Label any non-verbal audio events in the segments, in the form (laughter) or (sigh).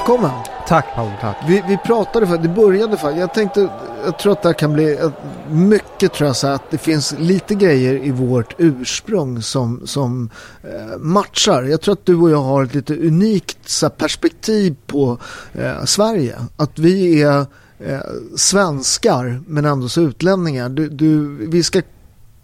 Välkommen! Tack Paul, tack. Vi, vi pratade för det började för jag tänkte, jag tror att det här kan bli mycket tror jag så att det finns lite grejer i vårt ursprung som, som eh, matchar. Jag tror att du och jag har ett lite unikt så perspektiv på eh, Sverige. Att vi är eh, svenskar men ändå så utlänningar. Du, du, vi ska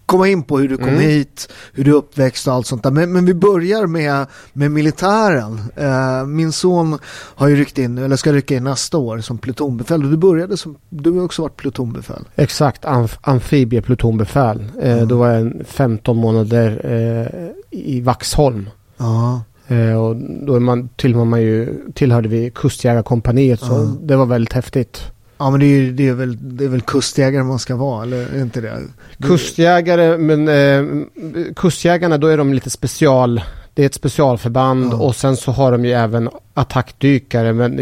komma in på hur du kom mm. hit, hur du uppväxt och allt sånt där. Men, men vi börjar med, med militären. Uh, min son har ju ryckt in, eller ska rycka in nästa år som plutonbefäl. Du började som, du har också varit plutonbefäl. Exakt, amf amfibieplutonbefäl. Uh, mm. Då var jag 15 månader uh, i Vaxholm. Ja. och då man, tillhör man ju, tillhörde vi kustjägarkompaniet så det var väldigt häftigt. Ja men det är, det är, väl, det är väl kustjägare man ska vara, eller är inte det? Kustjägare, men eh, kustjägarna då är de lite special. Det är ett specialförband ja. och sen så har de ju även attackdykare. Men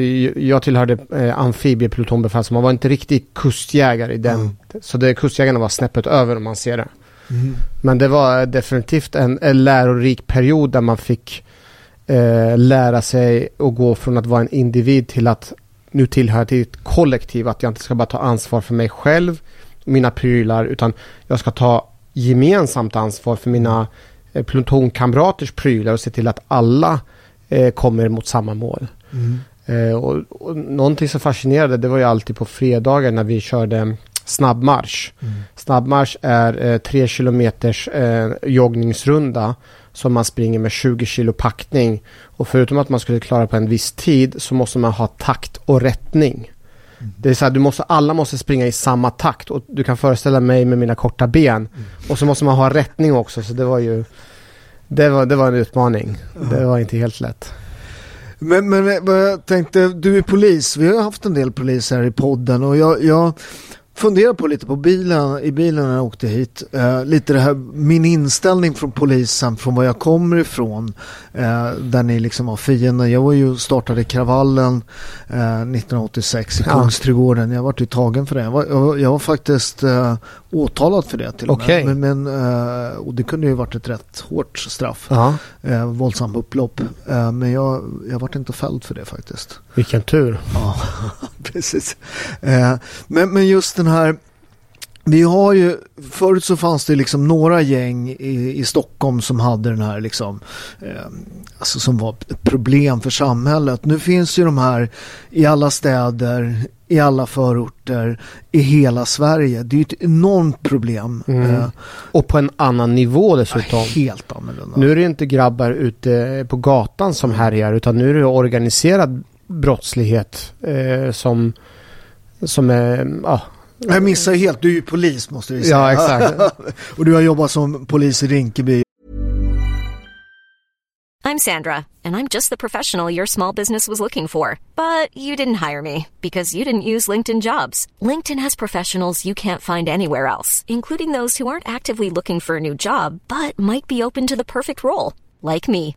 jag tillhörde eh, amfibieplutonbefäl så man var inte riktigt kustjägare i den. Mm. Så det, kustjägarna var snäppet över om man ser det. Mm. Men det var definitivt en, en lärorik period där man fick eh, lära sig att gå från att vara en individ till att nu tillhör till ett kollektiv, att jag inte ska bara ta ansvar för mig själv, mina prylar, utan jag ska ta gemensamt ansvar för mina eh, plutonkamraters prylar och se till att alla eh, kommer mot samma mål. Mm. Eh, och, och någonting som fascinerade, det var ju alltid på fredagar när vi körde snabbmarsch. Mm. Snabbmarsch är eh, tre kilometers eh, joggningsrunda som man springer med 20 kilo packning. Och förutom att man skulle klara på en viss tid så måste man ha takt och rättning. Mm. Det är så här, du måste, alla måste springa i samma takt och du kan föreställa mig med mina korta ben. Mm. Och så måste man ha rättning också så det var ju det var, det var en utmaning. Mm. Det var inte helt lätt. Men, men jag tänkte, du är polis. Vi har haft en del poliser här i podden och jag, jag funderar på lite på bilen, i bilen när jag åkte hit. Uh, lite det här, min inställning från polisen, från var jag kommer ifrån. Uh, där ni liksom var fiender. Jag var ju startade kravallen eh, 1986 i ja. Kungsträdgården. Jag var ju tagen för det. Jag var, jag, jag var faktiskt åtalad för det till och okay. med. Men, men och det kunde ju varit ett rätt hårt straff. Uh, våldsam upplopp. men jag, jag vart inte fälld för det faktiskt. Vilken tur. Ja, (laughs) precis. men, men just den här vi har ju, förut så fanns det liksom några gäng i, i Stockholm som hade den här liksom, eh, alltså som var ett problem för samhället. Nu finns ju de här i alla städer, i alla förorter, i hela Sverige. Det är ju ett enormt problem. Mm. Eh, och på en annan nivå dessutom. Ja, helt annorlunda. Nu är det inte grabbar ute på gatan som härjar utan nu är det organiserad brottslighet eh, som, som är, ja, Jag missar helt, du är ju polis måste vi säga. Ja, exakt. (laughs) och du har jobbat som polis i Rinkeby. I'm Sandra, and I'm just the professional your small business was looking for. But you didn't hire me because you didn't use LinkedIn jobs. LinkedIn has professionals you can't find anywhere else, including those who aren't actively looking for a new job, but might be open to the perfect role, like me.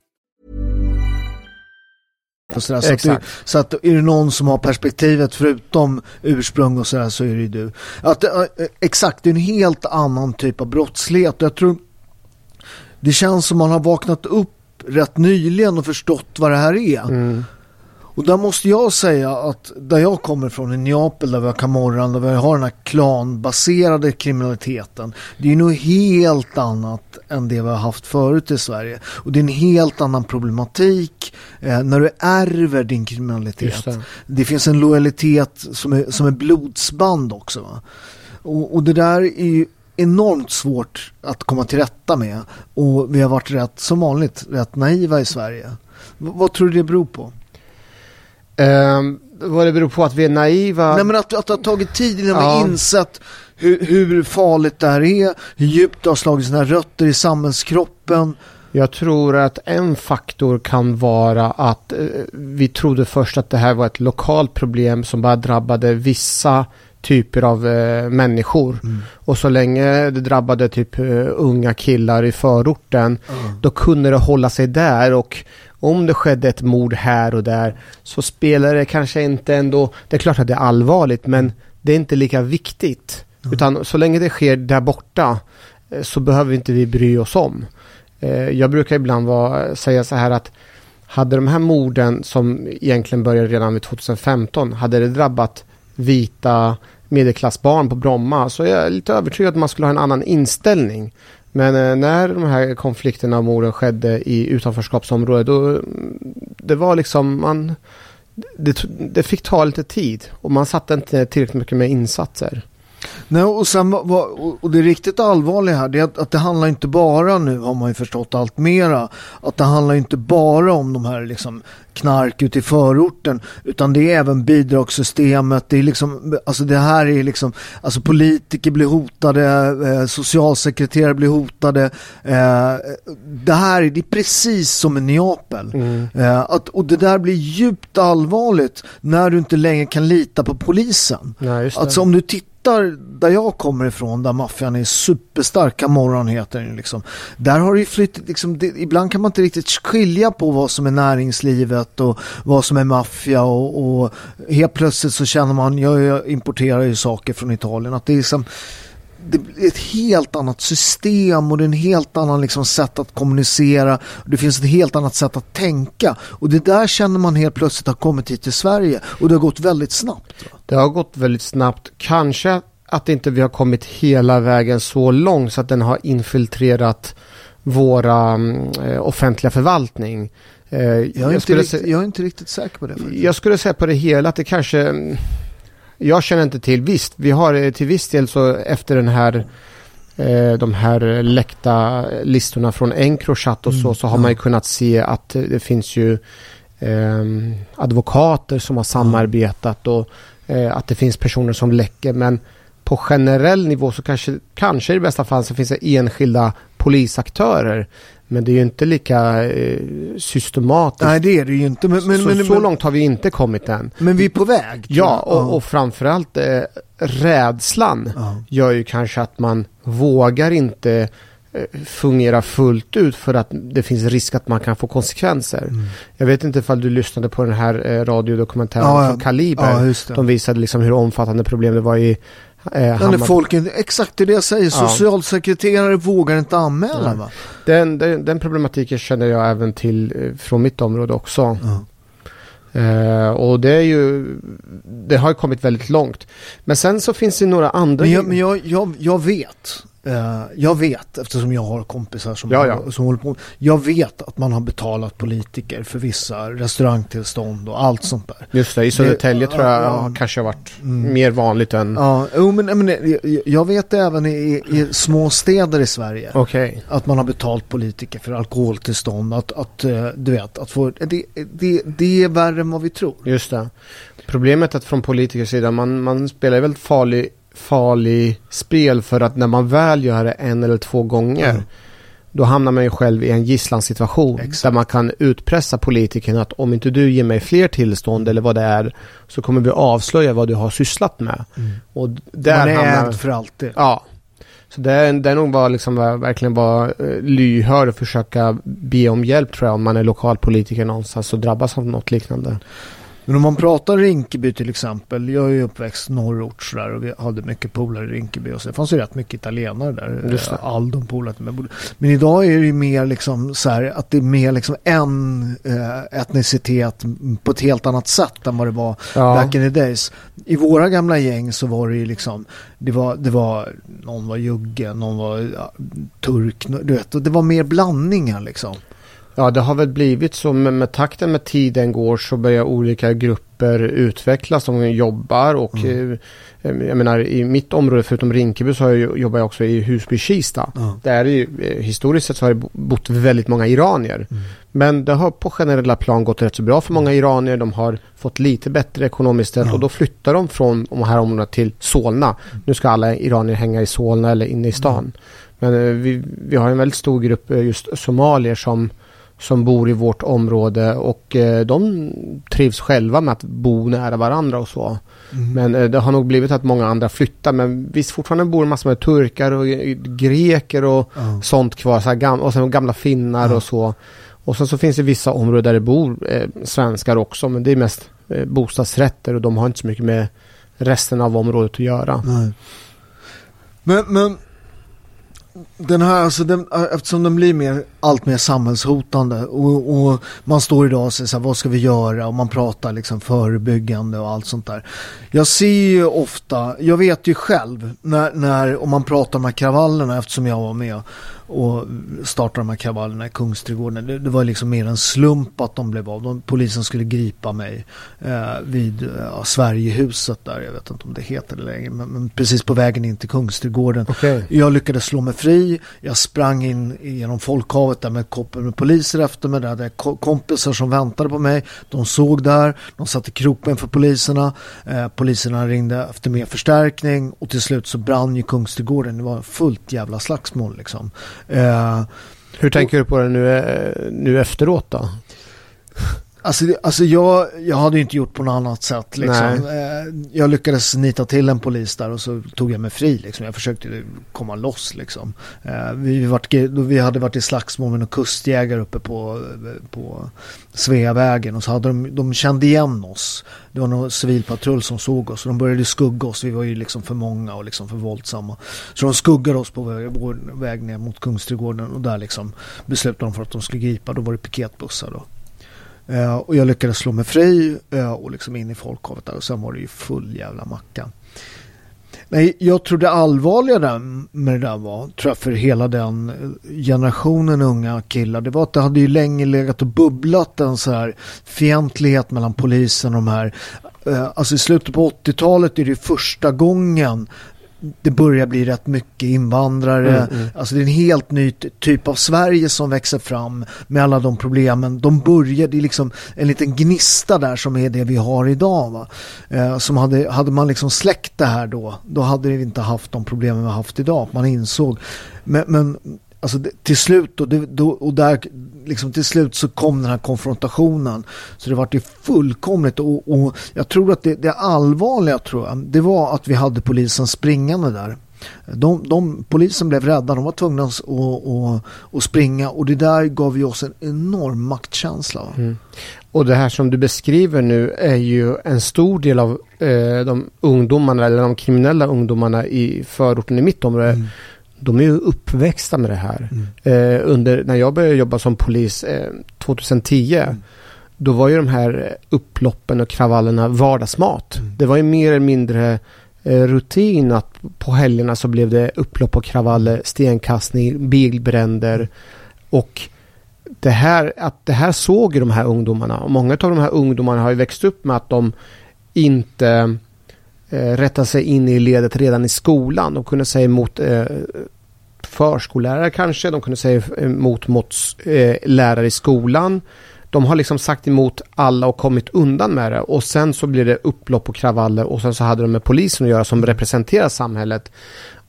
Så, där, så, att du, så, att är det någon som har perspektivet förutom ursprung och sådär så är det du. Att, äh, exakt, det är en helt annan typ av brottslighet. Jag tror det känns som man har vaknat upp rätt nyligen och förstått vad det här är. Mm. Och där måste jag säga att där jag kommer från i Neapel där vi har Camorran, där vi har den här klanbaserade kriminaliteten. Det är nog helt annat än det vi har haft förut i Sverige. Och det är en helt annan problematik eh, när du ärver din kriminalitet. Det. det. finns en lojalitet som är, som är blodsband också. Va? Och, och det där är ju enormt svårt att komma till rätta med. Och vi har varit rätt, som vanligt, rätt naiva i Sverige. V vad tror du det beror på? Um, vad det beror på att vi är naiva? Nej men att, att det har tagit tid innan ja. vi insett hur, hur, farligt det här är, hur djupt det har slagit sina rötter i samhällskroppen. Jag tror att en faktor kan vara att eh, vi trodde först att det här var ett lokalt problem som bara drabbade vissa typer av eh, människor. Mm. Och så länge det drabbade typ uh, unga killar i förorten, mm. då kunde det hålla sig där och om det skedde ett mord här och där så spelar det kanske inte ändå, det är klart att det är allvarligt men det är inte lika viktigt. Mm. Utan så länge det sker där borta eh, så behöver inte vi bry oss om. Eh, jag brukar ibland vara, säga så här att hade de här morden som egentligen började redan vid 2015, hade det drabbat vita medelklassbarn på Bromma så är jag lite övertygad att man skulle ha en annan inställning. Men eh, när de här konflikterna och morden skedde i utanförskapsområdet då mm, det var liksom man det, det fick ta lite tid och man satte inte tillräckligt mycket med insatser. Nej, och, sen, och det riktigt allvarliga här är att, att, det handlar inte bara nu har man ju förstått allt mera. Att det handlar inte bara om de här liksom knark ute i förorten utan det är även bidragssystemet. Det är liksom, alltså det här är liksom, alltså politiker blir hotade, eh, socialsekreterare blir hotade. Eh, det här är, det är precis som i Neapel. Mm. Eh, att, och det där blir djupt allvarligt när du inte längre kan lita på polisen. Ja, alltså om du tittar där jag kommer ifrån, där maffian är superstarka morgon heter den liksom. Där har det ju flyttat, liksom, det, ibland kan man inte riktigt skilja på vad som är näringslivet och vad som är maffia och, och helt plötsligt så känner man, jag, jag importerar ju saker från Italien, att det är liksom det är ett helt annat system och det är en helt annan liksom sätt att kommunicera. Det finns ett helt annat sätt att tänka. Och det där känner man helt plötsligt har kommit hit till Sverige. Och det har gått väldigt snabbt. Det har gått väldigt snabbt. Kanske att inte vi har kommit hela vägen så långt så att den har infiltrerat våra mm, eh, offentliga förvaltning. Eh, jag, är jag, riktigt, jag, är inte riktigt säker på det. Faktiskt. Jag skulle säga på det hela att det kanske jag känner inte till. Visst, vi har eh, till viss del så efter den här eh, de här läckta listorna från Encrochat och så, mm, så har man ju kunnat se att det finns ju eh, advokater som har samarbetat och eh, att det finns personer som läcker. Men på generell nivå så kanske, kanske i bästa fall så finns det enskilda polisaktörer men det är ju inte lika eh, systematiskt. Nej, det är det ju inte. Men, men, så, men, så långt har vi inte kommit än. Men vi är på väg. Ja, och, och framförallt eh, rädslan ja. gör ju kanske att man vågar inte eh, fungera fullt ut för att det finns risk att man kan få konsekvenser. Mm. Jag vet inte ifall du lyssnade på den här eh, radiodokumentären ja, från Kaliber. Ja, De visade liksom hur omfattande problem det var i Eh, Men folk, exakt det jag säger, socialsekreterare vågar inte anmäla ja. Den, den, den, problematiken känner jag även till eh, från mitt område också. Ja. Eh, och det är ju, det har ju kommit väldigt långt. Men sen så finns det några andra... Men jag, men jag, jag, jag vet Uh, jag vet, eftersom jag har kompisar som, ja, ja. som håller på. Jag vet att man har betalat politiker för vissa restaurangtillstånd och allt sånt där. Just det, i Södertälje tror jag uh, kanske har varit mm. mer vanligt än... Ja, uh, men, men jag vet det även i, i små städer i Sverige. Okay. Att man har betalt politiker för alkoholtillstånd. Att, att eh, du vet, att få... Det, det, det är värre än vad vi tror. Just det. Problemet är att från politikers sida, man, man spelar väldigt farlig farlig spel för att när man väl gör det en eller två gånger mm. då hamnar man ju själv i en gisslansituation Exakt. där man kan utpressa politikerna att om inte du ger mig fler tillstånd eller vad det är så kommer vi avslöja vad du har sysslat med. Mm. Och där man är hamnar, för alltid. Ja. Så det är, det är nog bara liksom verkligen vara eh, lyhörd och försöka be om hjälp tror jag om man är lokalpolitiker någonstans och drabbas av något liknande. Men om man pratar Rinkeby till exempel. Jag är ju uppväxt norrort sådär och vi hade mycket polare i Rinkeby. Och så det fanns ju rätt mycket italienare där. De polat med. Men idag är det ju mer liksom så här att det är mer liksom en eh, etnicitet på ett helt annat sätt än vad det var Ja. back in the days. I våra gamla gäng så var det ju liksom, det var, det var någon var jugge, någon var ja, turk, du vet, och det var mer blandningar liksom. Ja, det har väl blivit så med, med takten med tiden går så börjar olika grupper utvecklas. De jobbar och Mm. eh, jag menar i mitt område förutom Rinkeby så har jag, jobbar jag också i Husby-Kista. Ja. Där är ju, eh, historiskt sett så har det bo- bott väldigt många iranier. Mm. Men det har på generella plan gått rätt så bra för många iranier. De har fått lite bättre ekonomiskt ställt och då flyttar de från de här områdena till Solna. Nu ska alla iranier hänga i Solna eller inne i stan. Men eh, vi, vi har en väldigt stor grupp just somalier som, som bor i vårt område och eh, de trivs själva med att bo nära varandra och så. Men eh, det har nog blivit att många andra flyttar. Men visst fortfarande bor massa med turkar och eh, greker och Ja. sånt kvar. Så gam- och sen gamla finnar Ja. och så. Och sen så finns det vissa områden där det bor eh, svenskar också. Men det är mest eh, bostadsrätter och de har inte så mycket med resten av området att göra. Men, men den här, alltså den, eh, eftersom den blir mer, allt mer samhällshotande och, och man står idag och säger så här, vad ska vi göra? Och man pratar liksom förebyggande och allt sånt där. Jag ser ju ofta, jag vet ju själv när, när om man pratar om de här kravallerna eftersom jag var med och startade de här kravallerna i Kungsträdgården. Det, det var liksom mer en slump att de blev av. De, polisen skulle gripa mig eh, vid eh, Sverigehuset där. Jag vet inte om det heter det längre. Men, men precis på vägen in till Kungsträdgården. Okej. Jag lyckades slå mig fri. Jag sprang in genom folkhavet där med med poliser efter mig. Där hade jag ko- kompisar som väntade på mig. De såg där. De satte krokben för poliserna. Eh, poliserna ringde efter mer förstärkning. Och till slut så brann ju Kungsträdgården. Det var fullt jävla slagsmål liksom. Eh, Hur tänker du på det nu, eh, nu efteråt då? Alltså, alltså jag, jag hade inte gjort på något annat sätt. Liksom. Eh, jag lyckades nita till en polis där och så tog jag mig fri. Liksom. Jag försökte komma loss. Liksom. Eh, vi, vart, vi hade varit i slagsmål med några kustjägare uppe på, på Sveavägen och så hade de, de kände igen oss. Det var någon civilpatrull som såg oss och de började skugga oss. Vi var ju liksom för många och liksom för våldsamma. Så de skuggade oss på vår, vår väg ner mot Kungsträdgården och där liksom beslutade de för att de skulle gripa. Då var det piketbussar då. Eh, och jag lyckades slå mig fri eh, och liksom in i folkhavet där och sen var det ju full jävla macka. Nej, jag tror det allvarliga där med det där var, tror jag för hela den eh, generationen unga killar, det var att det hade ju länge legat och bubblat en så här fientlighet mellan polisen och de här. Eh, alltså i slutet på 80-talet är det ju första gången det börjar bli rätt mycket invandrare. Mm, mm. Alltså det är en helt ny ty- typ av Sverige som växer fram med alla de problemen. De börjar, det är liksom en liten gnista där som är det vi har idag. Va? Eh, som hade, hade man liksom släckt det här då, då hade vi inte haft de problemen vi har haft idag. Man insåg. Men, men alltså till slut då, då, och där liksom till slut så kom den här konfrontationen. Så det var ju fullkomligt och, och jag tror att det, det allvarliga tror jag, det var att vi hade polisen springande där. De, de, polisen blev rädda, de var tvungna att, att, att springa och det där gav ju oss en enorm maktkänsla. Och det här som du beskriver nu är ju en stor del av eh, de ungdomarna eller de kriminella ungdomarna i förorten i mitt område. Mm. De är ju uppväxta med det här. Eh, under, när jag började jobba som polis eh, 2010 Mm. då var ju de här upploppen och kravallerna vardagsmat. Mm. Det var ju mer eller mindre eh, rutin att på helgerna så blev det upplopp och kravaller, stenkastning, bilbränder och det här, att det här såg ju de här ungdomarna och många av de här ungdomarna har ju växt upp med att de inte Eh, rätta sig in i ledet redan i skolan. De kunde säga emot eh, förskollärare kanske, de kunde säga emot mot eh, lärare i skolan. De har liksom sagt emot alla och kommit undan med det och sen så blir det upplopp och kravaller och sen så hade de med polisen att göra som representerar samhället.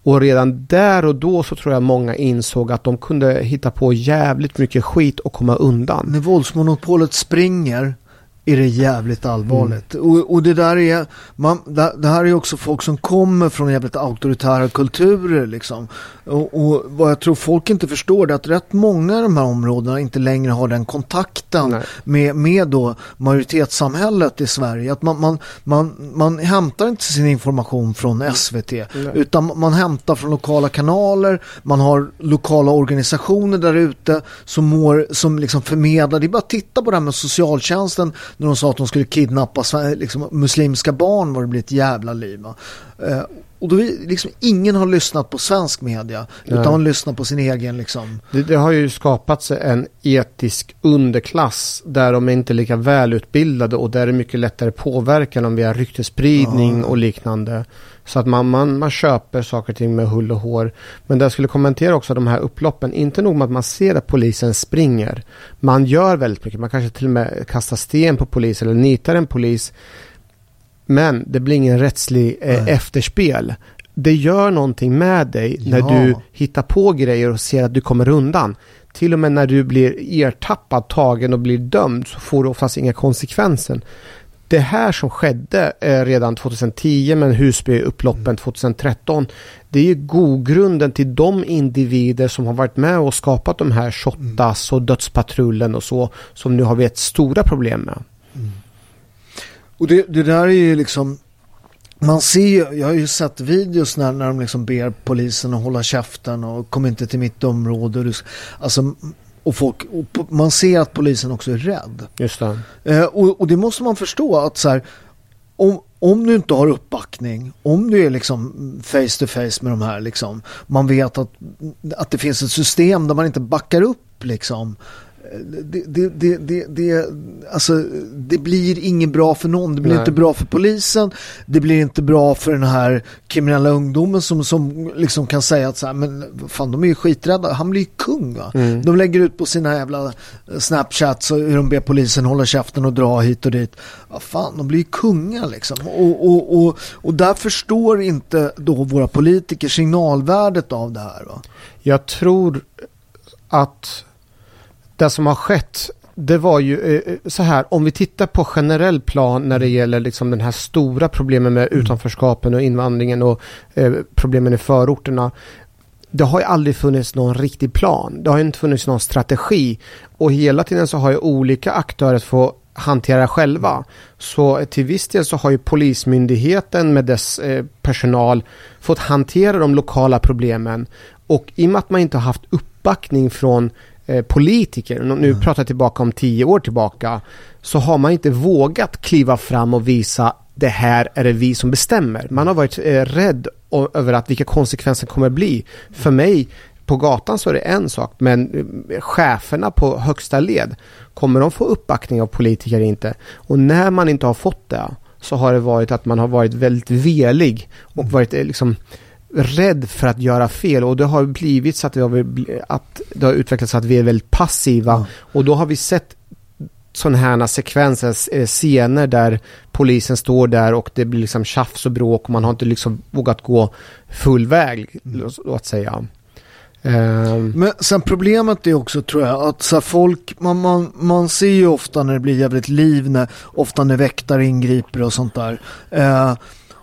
Och redan där och då så tror jag många insåg att de kunde hitta på jävligt mycket skit och komma undan. När våldsmonopolet springer är det jävligt allvarligt. Mm. Och, och, det där är, man, det, det, här är också folk som kommer från jävligt auktoritära kulturer liksom. Och, och, vad jag tror folk inte förstår är att rätt många av de här områdena inte längre har den kontakten med, med då majoritetssamhället i Sverige. Att man, man, man, man hämtar inte sin information från SVT Nej. utan man hämtar från lokala kanaler, man har lokala organisationer där ute som, mår, som liksom förmedlar. Det är bara att titta på det här med socialtjänsten när de sa att de skulle kidnappa liksom, muslimska barn var det blivit ett jävla liv. Eh, och då liksom ingen har lyssnat på svensk media Nej. utan man lyssnar på sin egen liksom. Det, det, har ju skapats en etisk underklass där de är inte lika välutbildade och där är mycket lättare påverkan om vi har ryktespridning ja. och liknande. Så att man, man, man köper saker och ting med hull och hår. Men det jag skulle kommentera också de här upploppen. Inte nog med att man ser att polisen springer. Man gör väldigt mycket. Man kanske till och med kastar sten på polis eller nitar en polis. Men det blir ingen rättslig eh, efterspel. Det gör någonting med dig ja. när du hittar på grejer och ser att du kommer undan. Till och med när du blir ertappad, tagen och blir dömd så får du oftast inga konsekvenser. Det här som skedde eh, redan 2010 med Husbyupploppen 2013 det är ju godgrunden till de individer som har varit med och skapat de här Shottaz och Dödspatrullen och så som nu har vi ett stora problem med. Mm. Och det, det där är ju liksom man ser jag har ju sett videos när, när de liksom ber polisen att hålla käften och kom inte till mitt område. Alltså, och, folk, och man ser att polisen också är rädd. Just det. Eh, och, och, det måste man förstå att så här, om, om du inte har uppbackning, om du är liksom face to face med de här liksom, man vet att, att det finns ett system där man inte backar upp liksom det, det, det, det, det, alltså, det blir inget bra för någon. Det blir Nej. inte bra för polisen. Det blir inte bra för den här kriminella ungdomen som, som liksom kan säga att så här, men fan, de är ju skiträdda. Han blir ju kung va? Mm. De lägger ut på sina jävla Snapchats och hur de ber polisen hålla käften och dra hit och dit. Ja, fan, de blir ju kungar liksom. Och, och, och, och där förstår inte då våra politiker signalvärdet av det här va? Jag tror att det som har skett det var ju eh, så här, om vi tittar på generell plan när det gäller liksom den här stora problemen med mm. utanförskapen och invandringen och eh, problemen i förorterna. Det har ju aldrig funnits någon riktig plan. Det har inte funnits någon strategi. Och hela tiden så har ju olika aktörer fått hantera själva. Så till viss del så har ju Polismyndigheten med dess eh, personal fått hantera de lokala problemen. Och i och med att man inte har haft uppbackning från Eh, politiker, nu pratar jag tillbaka om tio år tillbaka, så har man inte vågat kliva fram och visa det här är det vi som bestämmer. Man har varit eh, rädd över att vilka konsekvenser kommer bli. För mig på gatan så är det en sak, men eh, cheferna på högsta led, kommer de få uppbackning av politiker inte? Och när man inte har fått det så har det varit att man har varit väldigt velig och varit liksom rädd för att göra fel och det har blivit så att det har, att det har utvecklats så att vi är väldigt passiva mm. och då har vi sett sådana här sekvenser, eh, scener där polisen står där och det blir liksom tjafs och bråk och man har inte liksom vågat gå full väg, mm. låt säga. Um. Men sen problemet är också tror jag att så folk, man, man, man ser ju ofta när det blir jävligt liv, när, ofta när väktare ingriper och sånt där. Uh,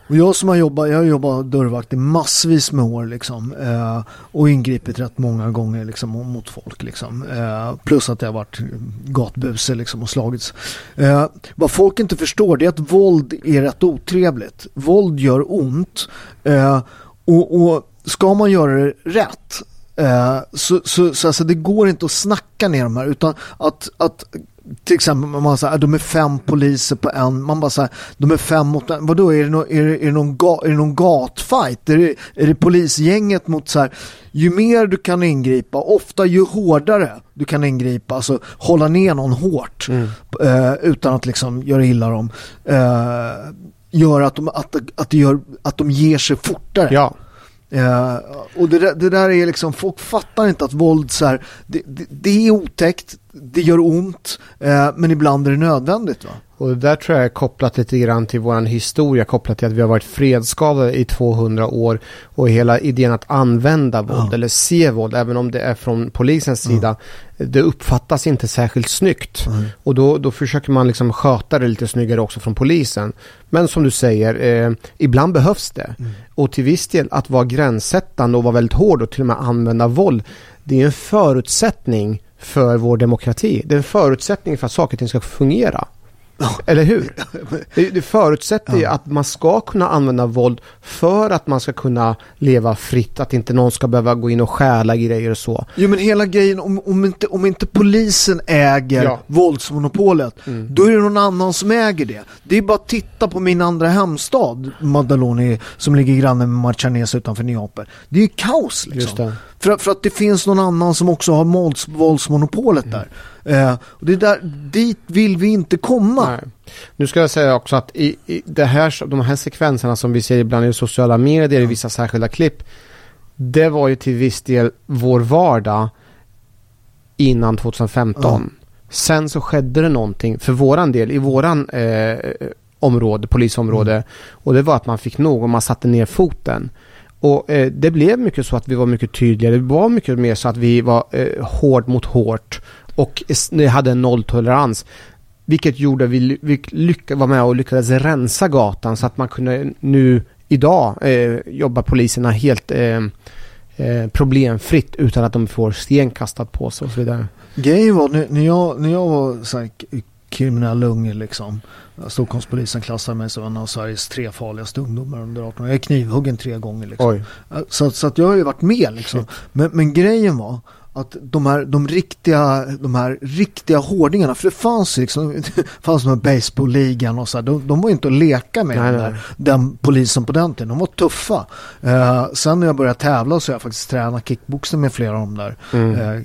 och jag som har jobbat, jag har jobbat dörrvakt i massvis med år liksom. Eh, och ingripit rätt många gånger liksom mot folk liksom. Eh, plus att jag har varit gatbuse liksom och slagits. Eh, vad folk inte förstår det är att våld är rätt otrevligt. Våld gör ont. Eh, och, och ska man göra det rätt eh, så, så, så alltså det går inte att snacka ner de här utan att, att till exempel man säger de är fem poliser på en, man bara säger de är fem mot en, vadå är det, no, är det, är det, någon, ga, är det någon gatfight? Är det, är det polisgänget mot så här, ju mer du kan ingripa, ofta ju hårdare du kan ingripa, alltså hålla ner någon hårt mm. eh, utan att liksom göra illa dem, eh, gör att de, att, att, gör, att de ger sig fortare. Ja. Uh, och det, det, där är liksom, folk fattar inte att våld så här, det, det, det, är otäckt, det gör ont, eh, men ibland är det nödvändigt. Va? Och det där tror jag är kopplat lite grann till vår historia, kopplat till att vi har varit fredsskadade i 200 år och hela idén att använda våld ja. eller se våld, även om det är från polisens sida, det uppfattas inte särskilt snyggt. Mm. Och då, då försöker man liksom sköta det lite snyggare också från polisen. Men som du säger, eh, ibland behövs det. Mm. Och till viss del att vara gränssättande och vara väldigt hård och till och med använda våld, det är en förutsättning för vår demokrati. Det är en förutsättning för att saker och ting ska fungera. Eller hur? Det, det förutsätter ju att man ska kunna använda våld för att man ska kunna leva fritt, att inte någon ska behöva gå in och stjäla grejer och så. Jo men hela grejen, om, om, inte, om inte polisen äger ja. våldsmonopolet, mm. då är det någon annan som äger det. Det är bara att titta på min andra hemstad, Madaloni, som ligger granne med Marcianese utanför Neapel. Det är ju kaos liksom. För, för att det finns någon annan som också har vålds, våldsmonopolet mm. där. Eh, och det där, dit vill vi inte komma. Nej. Nu ska jag säga också att i, i det här, de här sekvenserna som vi ser ibland i sociala medier, i vissa särskilda klipp, det var ju till viss del vår vardag innan 2015. Mm. Sen så skedde det någonting för våran del, i våran eh, område, polisområde, mm. och det var att man fick nog man satte ner foten. Och eh, det blev mycket så att vi var mycket tydligare. Det var mycket mer så att vi var eh, hård mot hårt och hade en nolltolerans. Vilket gjorde att vi, vi lyck, var med och lyckades rensa gatan så att man kunde nu idag eh, jobba poliserna helt eh, eh, problemfritt utan att de får sten kastat på sig och så vidare. Grejen var när jag, när jag var så här, kriminell unge liksom. Stockholmspolisen klassade mig som en av Sveriges tre farligaste ungdomar under 18 år. Jag är knivhuggen tre gånger liksom. Så, så att jag har ju varit med liksom. Men, men grejen var att de här, de riktiga, de här riktiga hårdingarna, för det fanns liksom, det (laughs) fanns de här baseballligan och så här, de, de var inte att leka med nej, den, där, den polisen på den tiden, de var tuffa. Uh, sen när jag började tävla så har jag faktiskt tränat kickboxning med flera av dem där. Mm. Uh,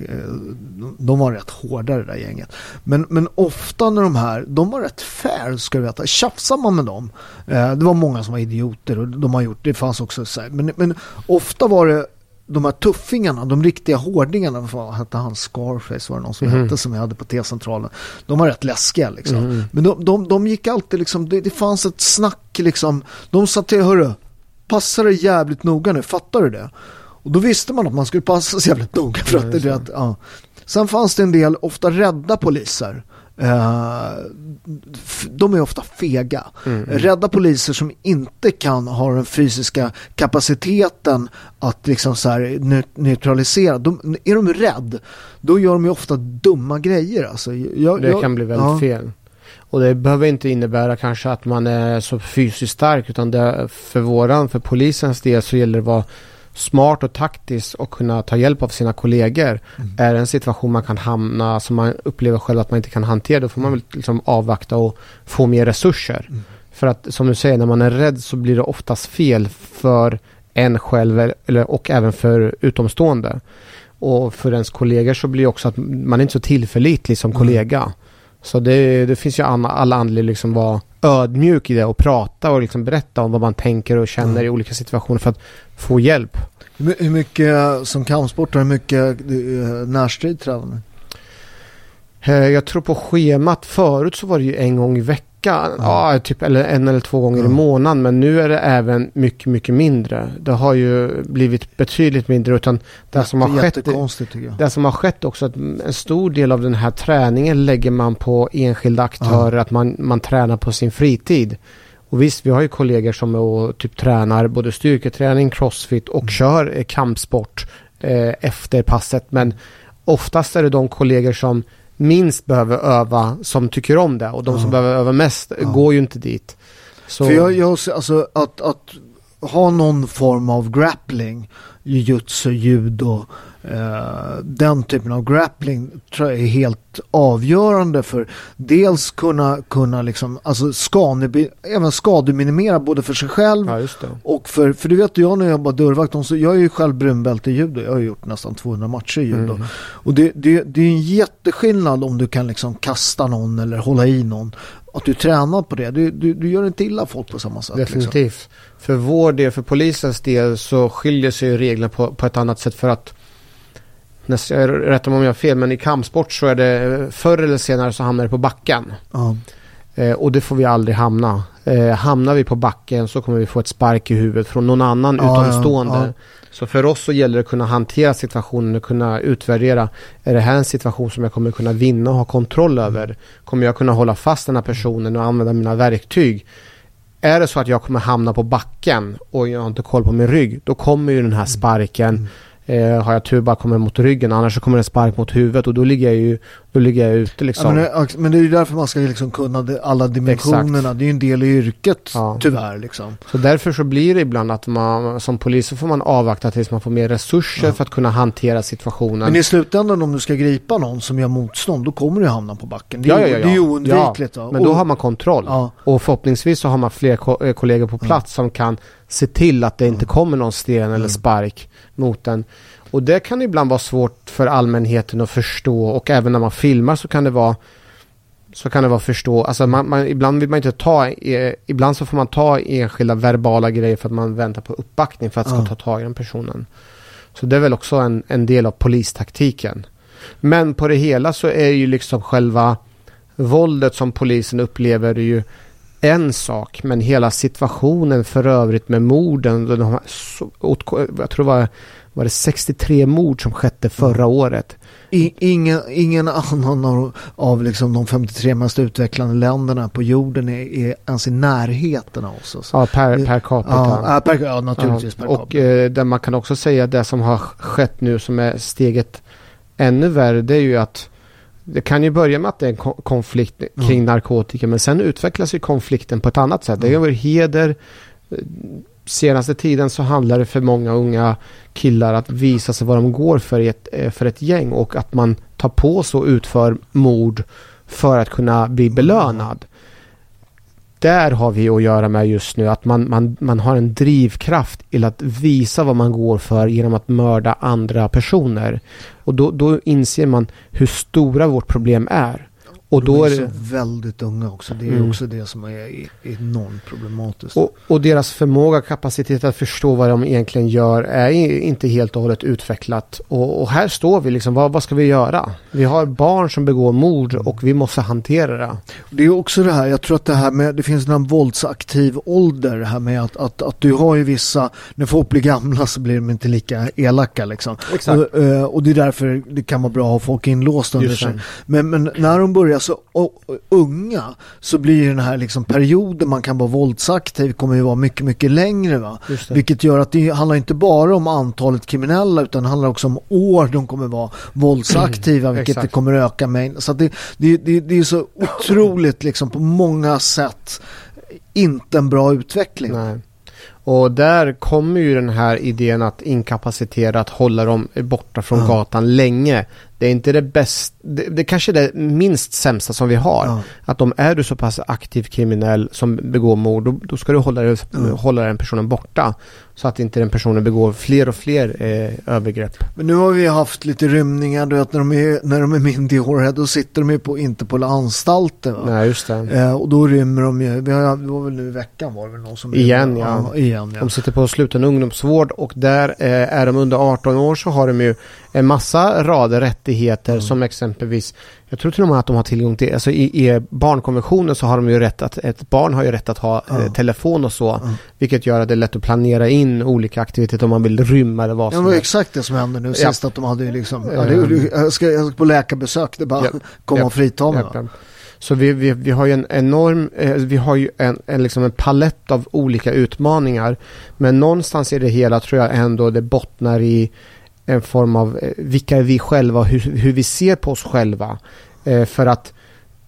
de var rätt hårda det där gänget. Men, men ofta när de här, de var rätt fair ska du veta, tjafsar man med dem, uh, det var många som var idioter och de har gjort, det fanns också så här, men, men ofta var det de här tuffingarna, de riktiga hårdingarna, vad hette han, Scarface var det någon som mm. hette som jag hade på T-centralen. De var rätt läskiga liksom. Mm. Men de, de, de gick alltid liksom, det, det fanns ett snack liksom. De sa till, hörru, passa dig jävligt noga nu, fattar du det? Och då visste man att man skulle passa sig jävligt noga för att det, att, ja. Sen fanns det en del, ofta rädda poliser de är ofta fega. Mm, mm. Rädda poliser som inte kan ha den fysiska kapaciteten att liksom så neutralisera. De, är de rädd, då gör de ju ofta dumma grejer. Alltså, jag, det jag, kan bli väldigt ja. fel. Och det behöver inte innebära kanske att man är så fysiskt stark utan det, för våran, för polisens del så gäller det att vara smart och taktisk och kunna ta hjälp av sina kollegor. Mm. Är det en situation man kan hamna som man upplever själv att man inte kan hantera då får man väl liksom avvakta och få mer resurser. Mm. För att som du säger när man är rädd så blir det oftast fel för en själv eller, och även för utomstående. Och för ens kollegor så blir det också att man är inte så tillförlitlig som mm. kollega. Så det, det finns ju alla, alla anledningar liksom vara ödmjuk i det och prata och liksom berätta om vad man tänker och känner mm. i olika situationer för att få hjälp. Hur mycket som kampsportare, hur mycket eh, närstrid tränar ni? Eh, jag tror på schemat förut så var det ju en gång i veckan vecka, ja. typ, eller en eller två gånger ja. i månaden. Men nu är det även mycket, mycket mindre. Det har ju blivit betydligt mindre. Utan det, som har skett, det som har skett också, att en stor del av den här träningen lägger man på enskilda aktörer. Ja. Att man, man tränar på sin fritid. Och visst, vi har ju kollegor som är och typ tränar både styrketräning, crossfit och mm. kör kampsport eh, efter passet. Men oftast är det de kollegor som minst behöver öva som tycker om det. Och de som behöver öva mest går ju inte dit. Så... För jag, jag alltså att, att ha någon form av grappling, jujutsu, judo, eh, den typen av grappling tror jag är helt avgörande för dels kunna, kunna liksom, alltså skane, även skademinimera både för sig själv ja, och för, för du vet jag när jag jobbar dörrvakt, så jag är ju själv brunbälte i judo, jag har gjort nästan 200 matcher i judo. Mm. Och det, det, det är en jätteskillnad om du kan liksom kasta någon eller hålla i någon att du tränar på det. Du, du, du gör inte illa folk på samma sätt. Definitivt. Liksom. För vår del, för polisens del så skiljer sig reglerna på, på ett annat sätt för att näst, jag rättar mig om jag har fel, men i kampsport så är det förr eller senare så hamnar det på backen. Ja. Eh, och det får vi aldrig hamna. Eh, hamnar vi på backen så kommer vi få ett spark i huvudet från någon annan Ja, utomstående. ja, ja. Så för oss så gäller det att kunna hantera situationen och kunna utvärdera. Är det här en situation som jag kommer kunna vinna och ha kontroll över? Kommer jag kunna hålla fast den här personen och använda mina verktyg? Är det så att jag kommer hamna på backen och jag har inte koll på min rygg, då kommer ju den här sparken. Eh, har jag tur bara kommer mot ryggen, annars så kommer det en spark mot huvudet och då ligger jag ju då ligger jag ute liksom. Ja, men, det, men det är ju därför man ska liksom kunna alla dimensionerna. Det är ju en del i yrket Ja. tyvärr. Liksom. Så därför så blir det ibland att man som polis så får man avvakta tills man får mer resurser för att kunna hantera situationen. Men i slutändan om du ska gripa någon som gör motstånd, då kommer du hamna på backen. Det är, Ja, ja, ju- ja, Det är ja. oundvikligt. Ja, men då har man kontroll. Ja. Och förhoppningsvis så har man fler ko- eh, kollegor på plats som kan se till att det inte kommer någon sten eller spark mot den. Och det kan ibland vara svårt för allmänheten att förstå och även när man filmar så kan det vara så kan det vara förstå, alltså man, man, ibland vill man inte ta, eh, ibland så får man ta enskilda verbala grejer för att man väntar på uppbackning för att ska ta tag i den personen. Så det är väl också en, en del av polistaktiken. Men på det hela så är ju liksom själva våldet som polisen upplever ju en sak, men hela situationen för övrigt med morden, de jag tror det var, var det 63 mord som skedde förra året. I, ingen, ingen annan av, av liksom de 53 mest utvecklade länderna på jorden är, är ens i närheten av oss. Ja, per, per capita. Ja, per, ja naturligtvis per och eh, där man kan också säga det som har skett nu som är steget ännu värre det är ju att det kan ju börja med att det är en ko- konflikt kring narkotika men sen utvecklas ju konflikten på ett annat sätt. Det är över heder. Senaste tiden så handlar det för många unga killar att visa sig vad de går för, i ett, eh, för ett gäng och att man tar på sig och utför mord för att kunna bli belönad där har vi att göra med just nu. Att man, man, man har en drivkraft till att visa vad man går för genom att mörda andra personer. Och då, då inser man hur stora vårt problem är. Och de då är är så det, väldigt unga också. Det är Mm. också det som är e- enormt problematiskt. och, och deras förmåga, kapacitet att förstå vad de egentligen gör är inte helt och hållet utvecklat. Och, och här står vi liksom, vad, vad ska vi göra? Vi har barn som begår mord och vi måste hantera det. Det är också det här, jag tror att det här med, det finns en våldsaktiv ålder, här med att, att, att du har ju vissa, när folk blir gamla så blir de inte lika elaka liksom. Exakt. Och, eh, och det är därför det kan vara bra att ha folk inlåsta under sig. Men, men när de börjar så o- unga så blir den här liksom perioden man kan vara våldsaktiv kommer ju vara mycket, mycket längre va. Vilket gör att det handlar inte bara om antalet kriminella utan det handlar också om år de kommer vara våldsaktiva vilket Exakt. det kommer öka mängden. Så det, det, det, det är så otroligt liksom på många sätt inte en bra utveckling. Nej. Och där kommer ju den här idén att inkapacitera, att hålla dem borta från Ja. gatan länge. Det är inte det bästa, det, det kanske är det minst sämsta som vi har. Ja. Att om är du så pass aktiv kriminell som begår mord, då, då ska du hålla, dig- hålla den personen borta. Så att inte den personen begår fler och fler eh, övergrepp. Men nu har vi haft lite rymningar, du vet när de är, när de är minderåriga då sitter de ju på, inte på anstalter va? Nej, just det. Eh, och då rymmer de ju, vi har, det var väl nu i veckan var det väl någon som Igen, rymde. ja. igen ja. De sitter på sluten ungdomsvård och där eh, är de under 18 år så har de ju en massa rader rättigheter som exempelvis jag tror till och med att de har tillgång till, alltså i, i barnkonventionen så har de ju rätt att, ett barn har ju rätt att ha eh, Ja. telefon och så. Vilket gör att det är lätt att planera in olika aktiviteter om man vill rymma eller vad Ja, det som var helst. exakt det som hände nu Ja. sist att de hade ju liksom, ja, Ehm. det, jag, ska, jag ska på läkarbesök, det bara Japp. komma Japp. och frita mig. Japp. Så vi, vi, vi har ju en enorm, eh, vi har ju en, en, liksom en palett av olika utmaningar. Men någonstans i det hela tror jag ändå det bottnar i en form av eh, vilka är vi själva och hur, hur vi ser på oss själva. Eh, för att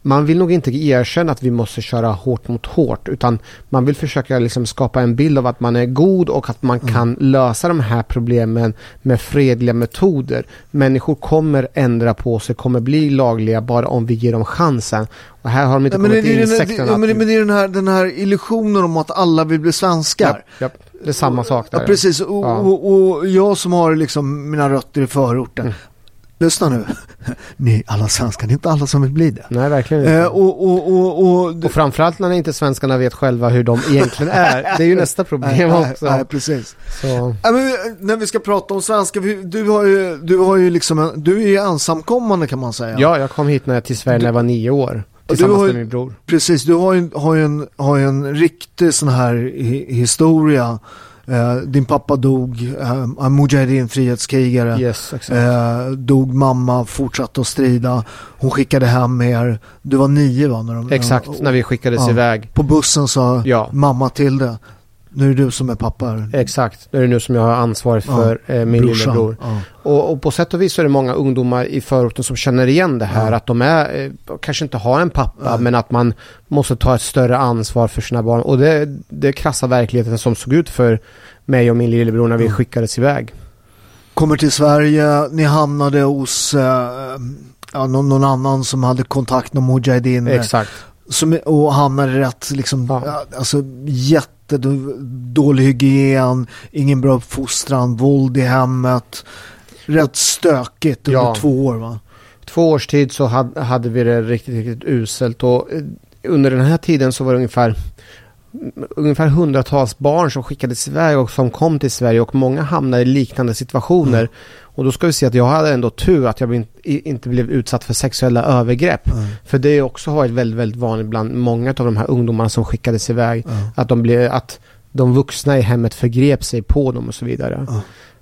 man vill nog inte erkänna att vi måste köra hårt mot hårt utan man vill försöka liksom skapa en bild av att man är god och att man kan lösa de här problemen med fredliga metoder. Människor kommer ändra på sig, kommer bli lagliga bara om vi ger dem chansen. Och här har de inte Ja, men kommit till ja, att... men det, men det är den här, den här illusionen om att alla vill bli svenskar. Japp, japp. Det är samma sak där. Ja, precis. Och, Ja. och, och jag som har liksom mina rötter i förorten. Mm. Lyssna nu. (laughs) Ni alla svenskar, det är inte alla som vill bli det. Nej, verkligen inte. Eh, och, och, och, och, och framförallt när inte svenskarna vet själva hur de egentligen är. (laughs) Det är ju nästa problem nej, också. Nej, precis. Så. Ja, men, när vi ska prata om svenska, du har ju, du har ju liksom, en, du är ju ensamkommande kan man säga. Ja, jag kom hit när jag till Sverige när jag var nio år. Tillsammans ju- med min bror. Precis, du har ju, har ju, en, har ju en riktig sån här hi- historia. Eh, din pappa dog, eh, Mujahedin, frihetskrigare. Yes. Eh, dog mamma, fortsatte att strida. Hon skickade hem er. Du var nio va? När de, Exakt, när vi skickades iväg. På bussen sa Ja. mamma till det. Nu är det du som är pappa. Exakt, det är det nu som jag har ansvar för eh, min lillebror. Ja. Och, och på sätt och vis så är det många ungdomar i förorten som känner igen det här. Ja. Att de är, eh, kanske inte har en pappa, Ja. men att man måste ta ett större ansvar för sina barn. Och det, det är krassa verkligheten som såg ut för mig och min lillebror när vi Ja. skickades iväg. Kommer till Sverige, ni hamnade hos eh, ja, någon, någon annan som hade kontakt med Mujahedin. Exakt. Som, och hamnade rätt, liksom, Ja. ja. Alltså jättedålig hygien, ingen bra uppfostran, våld i hemmet. Rätt stökigt under Ja. två år va? Två års tid så hade, hade vi det riktigt, riktigt uselt och eh, under den här tiden så var det ungefär ungefär hundratals barn som skickades iväg och som kom till Sverige och många hamnade i liknande situationer. Mm. Och då ska vi se att jag hade ändå tur att jag inte blev utsatt för sexuella övergrepp. Mm. För det är också varit väldigt, väldigt vanligt bland många av de här ungdomarna som skickades iväg. Ja. Att de blev, att de vuxna i hemmet förgrep sig på dem och så vidare.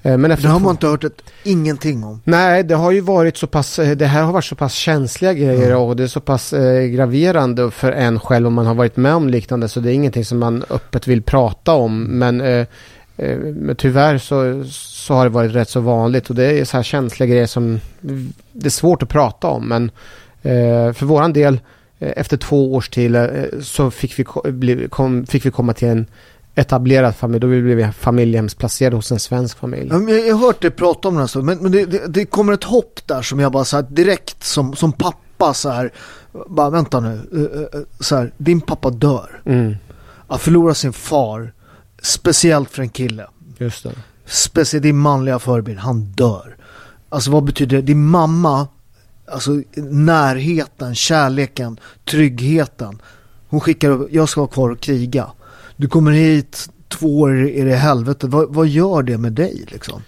Eh, Men efter Det har man inte hört ett, ingenting om. Nej, det har ju varit så pass, eh, det här har varit så pass känsliga grejer och det är så pass eh, graverande för en själv om man har varit med om liknande så det är ingenting som man öppet vill prata om. Men, eh, men tyvärr så, så har det varit rätt så vanligt och det är så här känsliga grejer som det är svårt att prata om. Men eh, för våran del, eh, efter två års till eh, så fick vi, kom, fick vi komma till en etablerad familj. Då blev vi familjehemsplacerade hos en svensk familj. Jag har hört dig prata om det här, men, men det, det, det kommer ett hopp där som jag bara så här, direkt som, som pappa så här, bara vänta nu, eh, eh, så här, din pappa dör. Mm, Att förlora sin far, speciellt för en kille, just det. speciellt din manliga förebild, han dör. Alltså vad betyder det? Din mamma, alltså närheten, kärleken, tryggheten. Hon skickar upp, jag ska vara kvar och kriga. Du kommer hit, två år är det i helvete. Vad, vad gör det med dig liksom?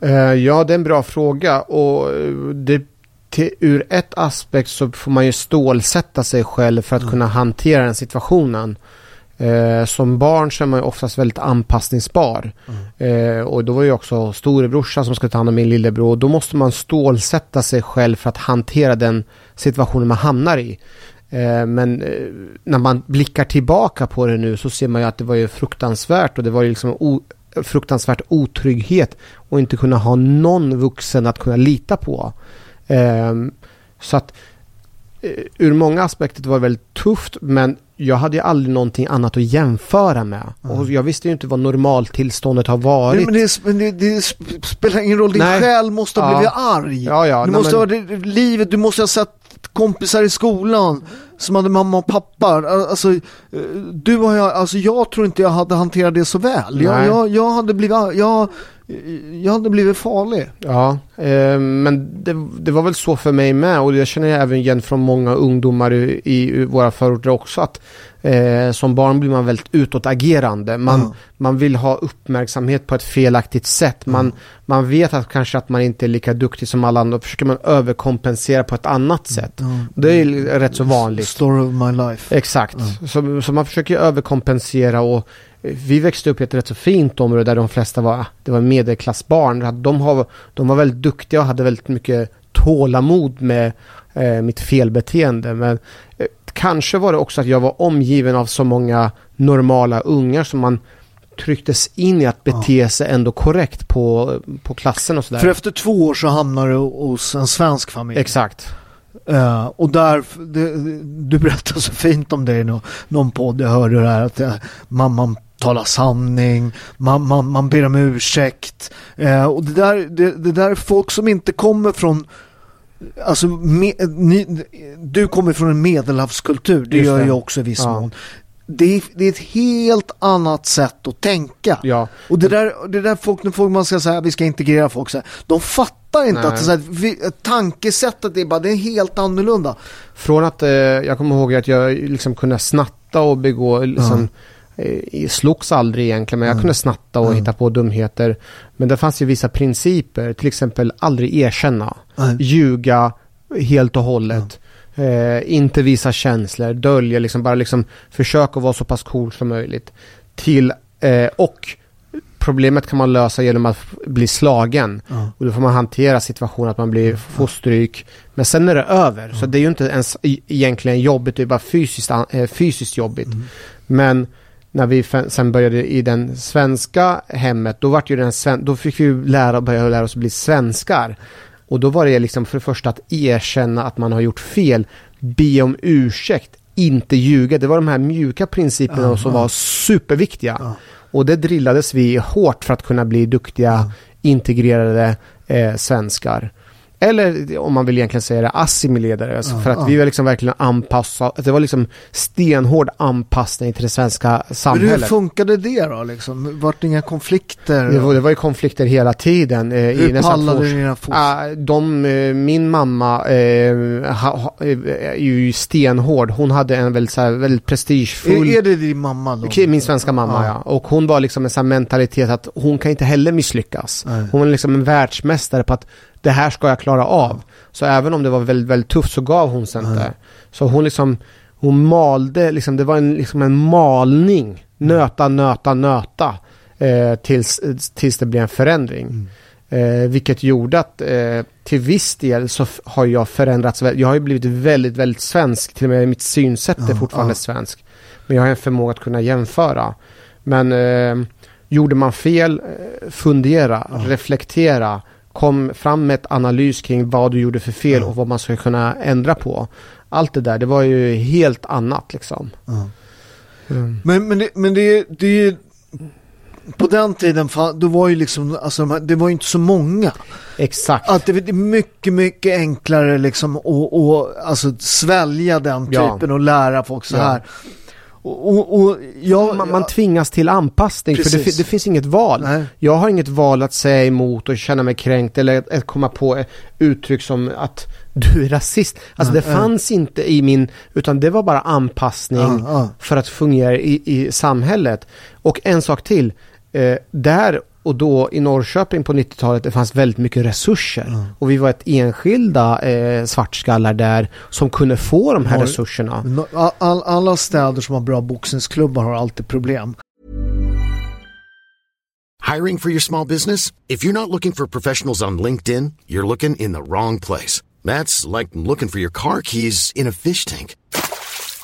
Eh, ja, det är en bra fråga och eh, det, till, ur ett aspekt så får man ju stålsätta sig själv för att kunna hantera den situationen. Eh, som barn så är man ju oftast väldigt anpassningsbar. Eh, och då var ju också storebrorsan som skulle ta hand om min lillebror. Och då måste man stålsätta sig själv för att hantera den situationen man hamnar i. Eh, men eh, när man blickar tillbaka på det nu så ser man ju att det var ju fruktansvärt och det var ju liksom o- fruktansvärt otrygghet och inte kunna ha någon vuxen att kunna lita på. Ehm, så att eh, ur många aspekter var det väldigt tufft men jag hade ju aldrig någonting annat att jämföra med. Och jag visste ju inte vad normaltillståndet har varit. Nej, men det, men det, det sp- spelar ingen roll, din Nej. själ måste ha Ja. blivit arg. Ja, ja, du nej, måste men- ha livet, du måste ha sett kompisar i skolan som hade mamma och pappa. Alltså, eh, du har jag, alltså jag tror inte jag hade hanterat det så väl. Jag, jag, jag, hade blivit, jag, jag hade blivit farlig. Ja, eh, men det, det var väl så för mig med och jag känner även igen från många ungdomar i, i våra förorter också att eh, som barn blir man väldigt utåtagerande. Man, Ja. man vill ha uppmärksamhet på ett felaktigt sätt. Man, man vet att kanske att man inte är lika duktig som alla andra. Då försöker man överkompensera på ett annat sätt. Det är rätt så vanligt. Story of my life. Exakt, så, så man försöker överkompensera och eh, vi växte upp i ett rätt så fint område där de flesta var, det var medelklassbarn. De, har, de var väldigt duktiga och hade väldigt mycket tålamod med eh, mitt felbeteende. Men eh, kanske var det också att jag var omgiven av så många normala ungar som man trycktes in i att bete sig ändå korrekt på, på klassen och sådär. För efter två år så hamnar du hos en svensk familj. Exakt. Eh, och där, det, du berättar så fint om det i nå- någon podd, jag hörde det här att uh, mamman talar sanning, man, man, man ber om ursäkt. Eh, och det där, det, det där är folk som inte kommer från Alltså, me, ni, du kommer från en medelhavskultur, det Just gör det. jag också i viss Ja. mån. Det är, det är ett helt annat sätt att tänka. Ja. Och det där, det där folk, när folk man ska säga vi ska integrera folk, så här, de fattar inte Nej. att det, så här, vi, tankesättet är bara, det är helt annorlunda. Från att, eh, jag kommer ihåg att jag liksom kunde snatta och begå, liksom, eh, slogs aldrig egentligen, men jag kunde snatta och hitta på dumheter. Men det fanns ju vissa principer, till exempel aldrig erkänna, Nej. ljuga helt och hållet. Eh, inte visa känslor, dölja, liksom bara liksom försöka vara så pass cool som möjligt. Till, eh, och problemet kan man lösa genom att bli slagen. Och då får man hantera situationen att man blir, får stryk. Men sen är det över. Så det är ju inte ens e- egentligen jobbigt, det är bara fysiskt, eh, fysiskt jobbigt. Men när vi sen började i den svenska hemmet, då, vart ju den då fick vi lära, börja lära oss bli svenskar. Och då var det liksom för det första att erkänna att man har gjort fel, be om ursäkt, inte ljuga. Det var de här mjuka principerna som var superviktiga. Och det drillades vi hårt för att kunna bli duktiga, integrerade eh, svenskar. Eller om man vill egentligen säga det, assimilerade. Alltså för att vi var liksom verkligen anpassade. Det var liksom stenhård anpassning till det svenska Men hur samhället. funkade det då liksom? Vart det inga konflikter? Det var, det var ju konflikter hela tiden. Eh, i hur nästan pallade ni era fot? Ah, de, eh, min mamma eh, ha, ha, eh, är ju stenhård. Hon hade en väldigt, så här, väldigt prestigefull... är, är det din mamma då? Min svenska mamma ja. Och hon var liksom en sån mentalitet att hon kan inte heller misslyckas. Nej. Hon var liksom en världsmästare på att det här ska jag klara av. Så även om det var väldigt, väldigt tufft så gav hon sig inte. Så hon liksom, hon malde, liksom, det var en, liksom en malning. Nöta, nöta, nöta. Eh, tills, tills det blev en förändring. Eh, vilket gjorde att eh, till viss del så har jag förändrats. Jag har ju blivit väldigt, väldigt svensk. Till och med mitt synsätt är fortfarande svensk. Men jag har en förmåga att kunna jämföra. Men eh, gjorde man fel, eh, fundera, reflektera, kom fram med ett analys kring vad du gjorde för fel och vad man skulle kunna ändra på. Allt det där, det var ju helt annat liksom. Mm. Men, men, det, men det, det är ju... På den tiden, då var ju liksom, alltså, de här- det var ju inte så många. Exakt. Att det är mycket, mycket enklare liksom att alltså, svälja den Ja. typen och lära folk så Ja. Och, och, och jag, man, man tvingas till anpassning för det, Precis. det finns inget val. Nej. Jag har inget val att säga emot och känna mig kränkt eller att, att komma på uttryck som att du är rasist. Alltså det fanns inte i min, utan det var bara anpassning Ja, ja. för att fungera i, i samhället. Och en sak till, eh, där och då i Norrköping på 90-talet det fanns väldigt mycket resurser. Och vi var ett enskilda eh, svartskallar där som kunde få de här Har- resurserna. No- all, all, alla städer som har bra boxningsklubbar har alltid problem. Hiring for your small business? If you're not looking for professionals on LinkedIn, you're looking in the wrong place. That's like looking for your car keys in a fish tank.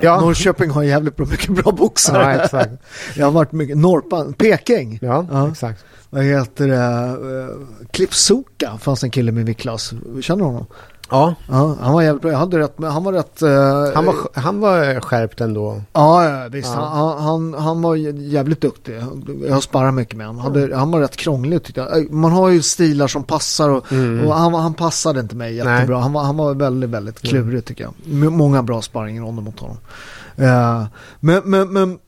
Ja, Norrköping har jävligt mycket bra boxare. Ja, exakt. Jag har varit mycket, Norrpan, Peking. ja, Ja. exakt. Vad heter det? Uh, Klipsuka fanns en kille med klass. Känner du honom? Ja. Ja, han var jävligt bra. Jag hade rätt, han var rätt... Uh, han, var, han var skärpt ändå. Ja, visst. Ja. Han, han, han var jävligt duktig. Jag sparrar mycket med honom. Hade, han var rätt krånglig tyckte jag. Man har ju stilar som passar och, mm. och han, han passade inte mig jättebra. Han var, han var väldigt, väldigt mm. klurig tycker jag. Många bra sparringronder mot honom. Uh, men, men, men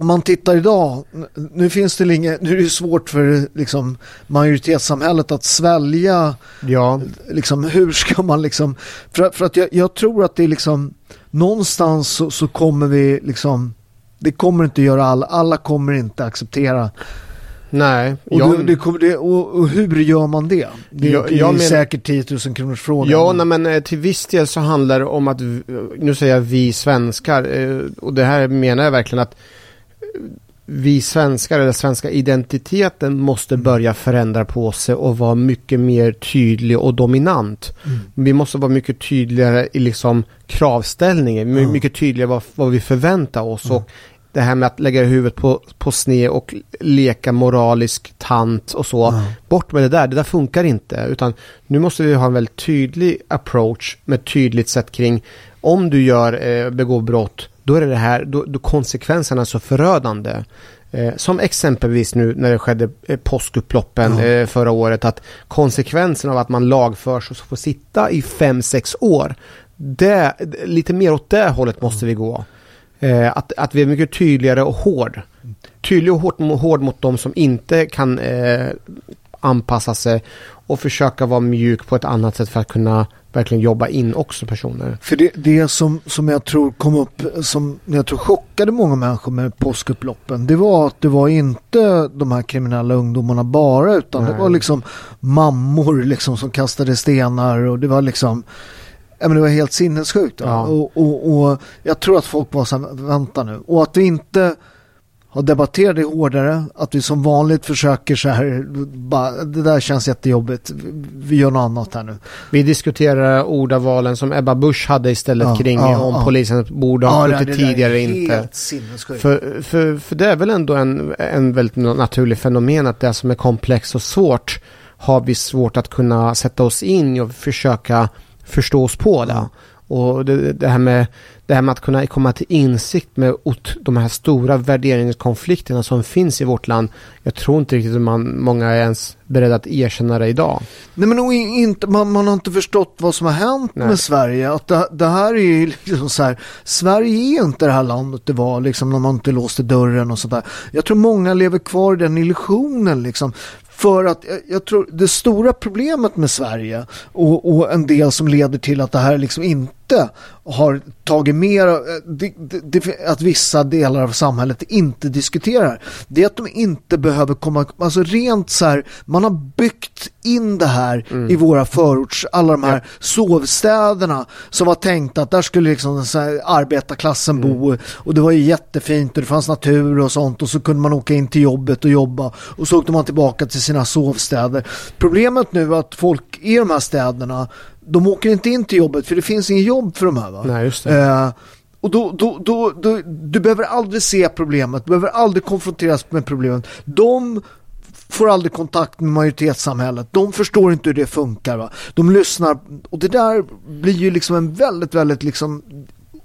om man tittar idag, nu finns det inget, nu är det svårt för liksom, majoritetssamhället att svälja. Ja. Liksom, hur ska man liksom, för, för att jag, jag, tror att det är liksom, någonstans så, så, kommer vi liksom, det kommer inte göra alla, alla kommer inte acceptera. Nej. Och, jag, det, det det, och, och, hur gör man det? Det, jag, är men, säkert 10 000 kronors fråga. Ja, nej, men eh, till viss del så handlar det om att, nu säger jag vi svenskar, eh, och det här menar jag verkligen att vi svenskar eller svenska identiteten måste mm. börja förändra på sig och vara mycket mer tydlig och dominant. Mm. Vi måste vara mycket tydligare i liksom kravställningen, mm. mycket tydligare vad, vad vi förväntar oss. Mm. Och det här med att lägga huvudet på, på sned och leka moralisk tant och så. Mm. Bort med det där, det där funkar inte. Utan nu måste vi ha en väldigt tydlig approach med tydligt sätt kring om du gör, eh, begår brott, då är det det här, då, då konsekvenserna är så förödande. Eh, som exempelvis nu när det skedde eh, påskupploppen mm. eh, förra året att konsekvensen av att man lagförs och får sitta i fem sex år. Det, lite mer åt det hållet måste vi gå. Eh, att, att vi är mycket tydligare och hård. Tydlig och hård, hård mot de som inte kan eh, anpassa sig och försöka vara mjuk på ett annat sätt för att kunna verkligen jobba in också personer. För det, det som, som jag tror kom upp, som jag tror chockade många människor med påskupploppen, det var att det var inte de här kriminella ungdomarna bara, utan Nej. det var liksom mammor liksom som kastade stenar och det var liksom Ja, men det var helt sinnessjukt. Ja. Och, och, och, jag tror att folk var så här, vänta nu. Och att vi inte har debatterat det hårdare. Att vi som vanligt försöker så här, bara, det där känns jättejobbigt. Vi gör något annat här nu. Vi diskuterar ordavalen som Ebba Busch hade istället ja, kring ja, om ja. polisen borde ha skjutit tidigare inte. För, för, för det är väl ändå en, en väldigt naturlig fenomen att det som är komplext och svårt har vi svårt att kunna sätta oss in och försöka förstå oss på det. Och det, det, här med, det här med att kunna komma till insikt med de här stora värderingskonflikterna som finns i vårt land. Jag tror inte riktigt att man, många är ens beredda att erkänna det idag. Nej men inte, man, man har inte förstått vad som har hänt Nej. med Sverige. Att det, det här är ju liksom så här, Sverige är inte det här landet det var liksom när man inte låste dörren och sådär. Jag tror många lever kvar i den illusionen liksom. För att jag, tror det stora problemet med Sverige och, och, en del som leder till att det här liksom inte har tagit mer, det, det, att vissa delar av samhället inte diskuterar. Det är att de inte behöver komma, alltså rent så här, man har byggt in det här mm. i våra förorts, alla de här ja. sovstäderna som var tänkt att där skulle liksom så här, arbetarklassen mm. bo och det var ju jättefint och det fanns natur och sånt och så kunde man åka in till jobbet och jobba och så åkte man tillbaka till sina sovstäder. Problemet nu är att folk i de här städerna de åker inte in till jobbet för det finns ingen jobb för de här va? Nej, just det. Eh, och då, då, då, då, du behöver aldrig se problemet, du behöver aldrig konfronteras med problemet. De får aldrig kontakt med majoritetssamhället. De förstår inte hur det funkar. Va? De lyssnar och det där blir ju liksom en väldigt, väldigt liksom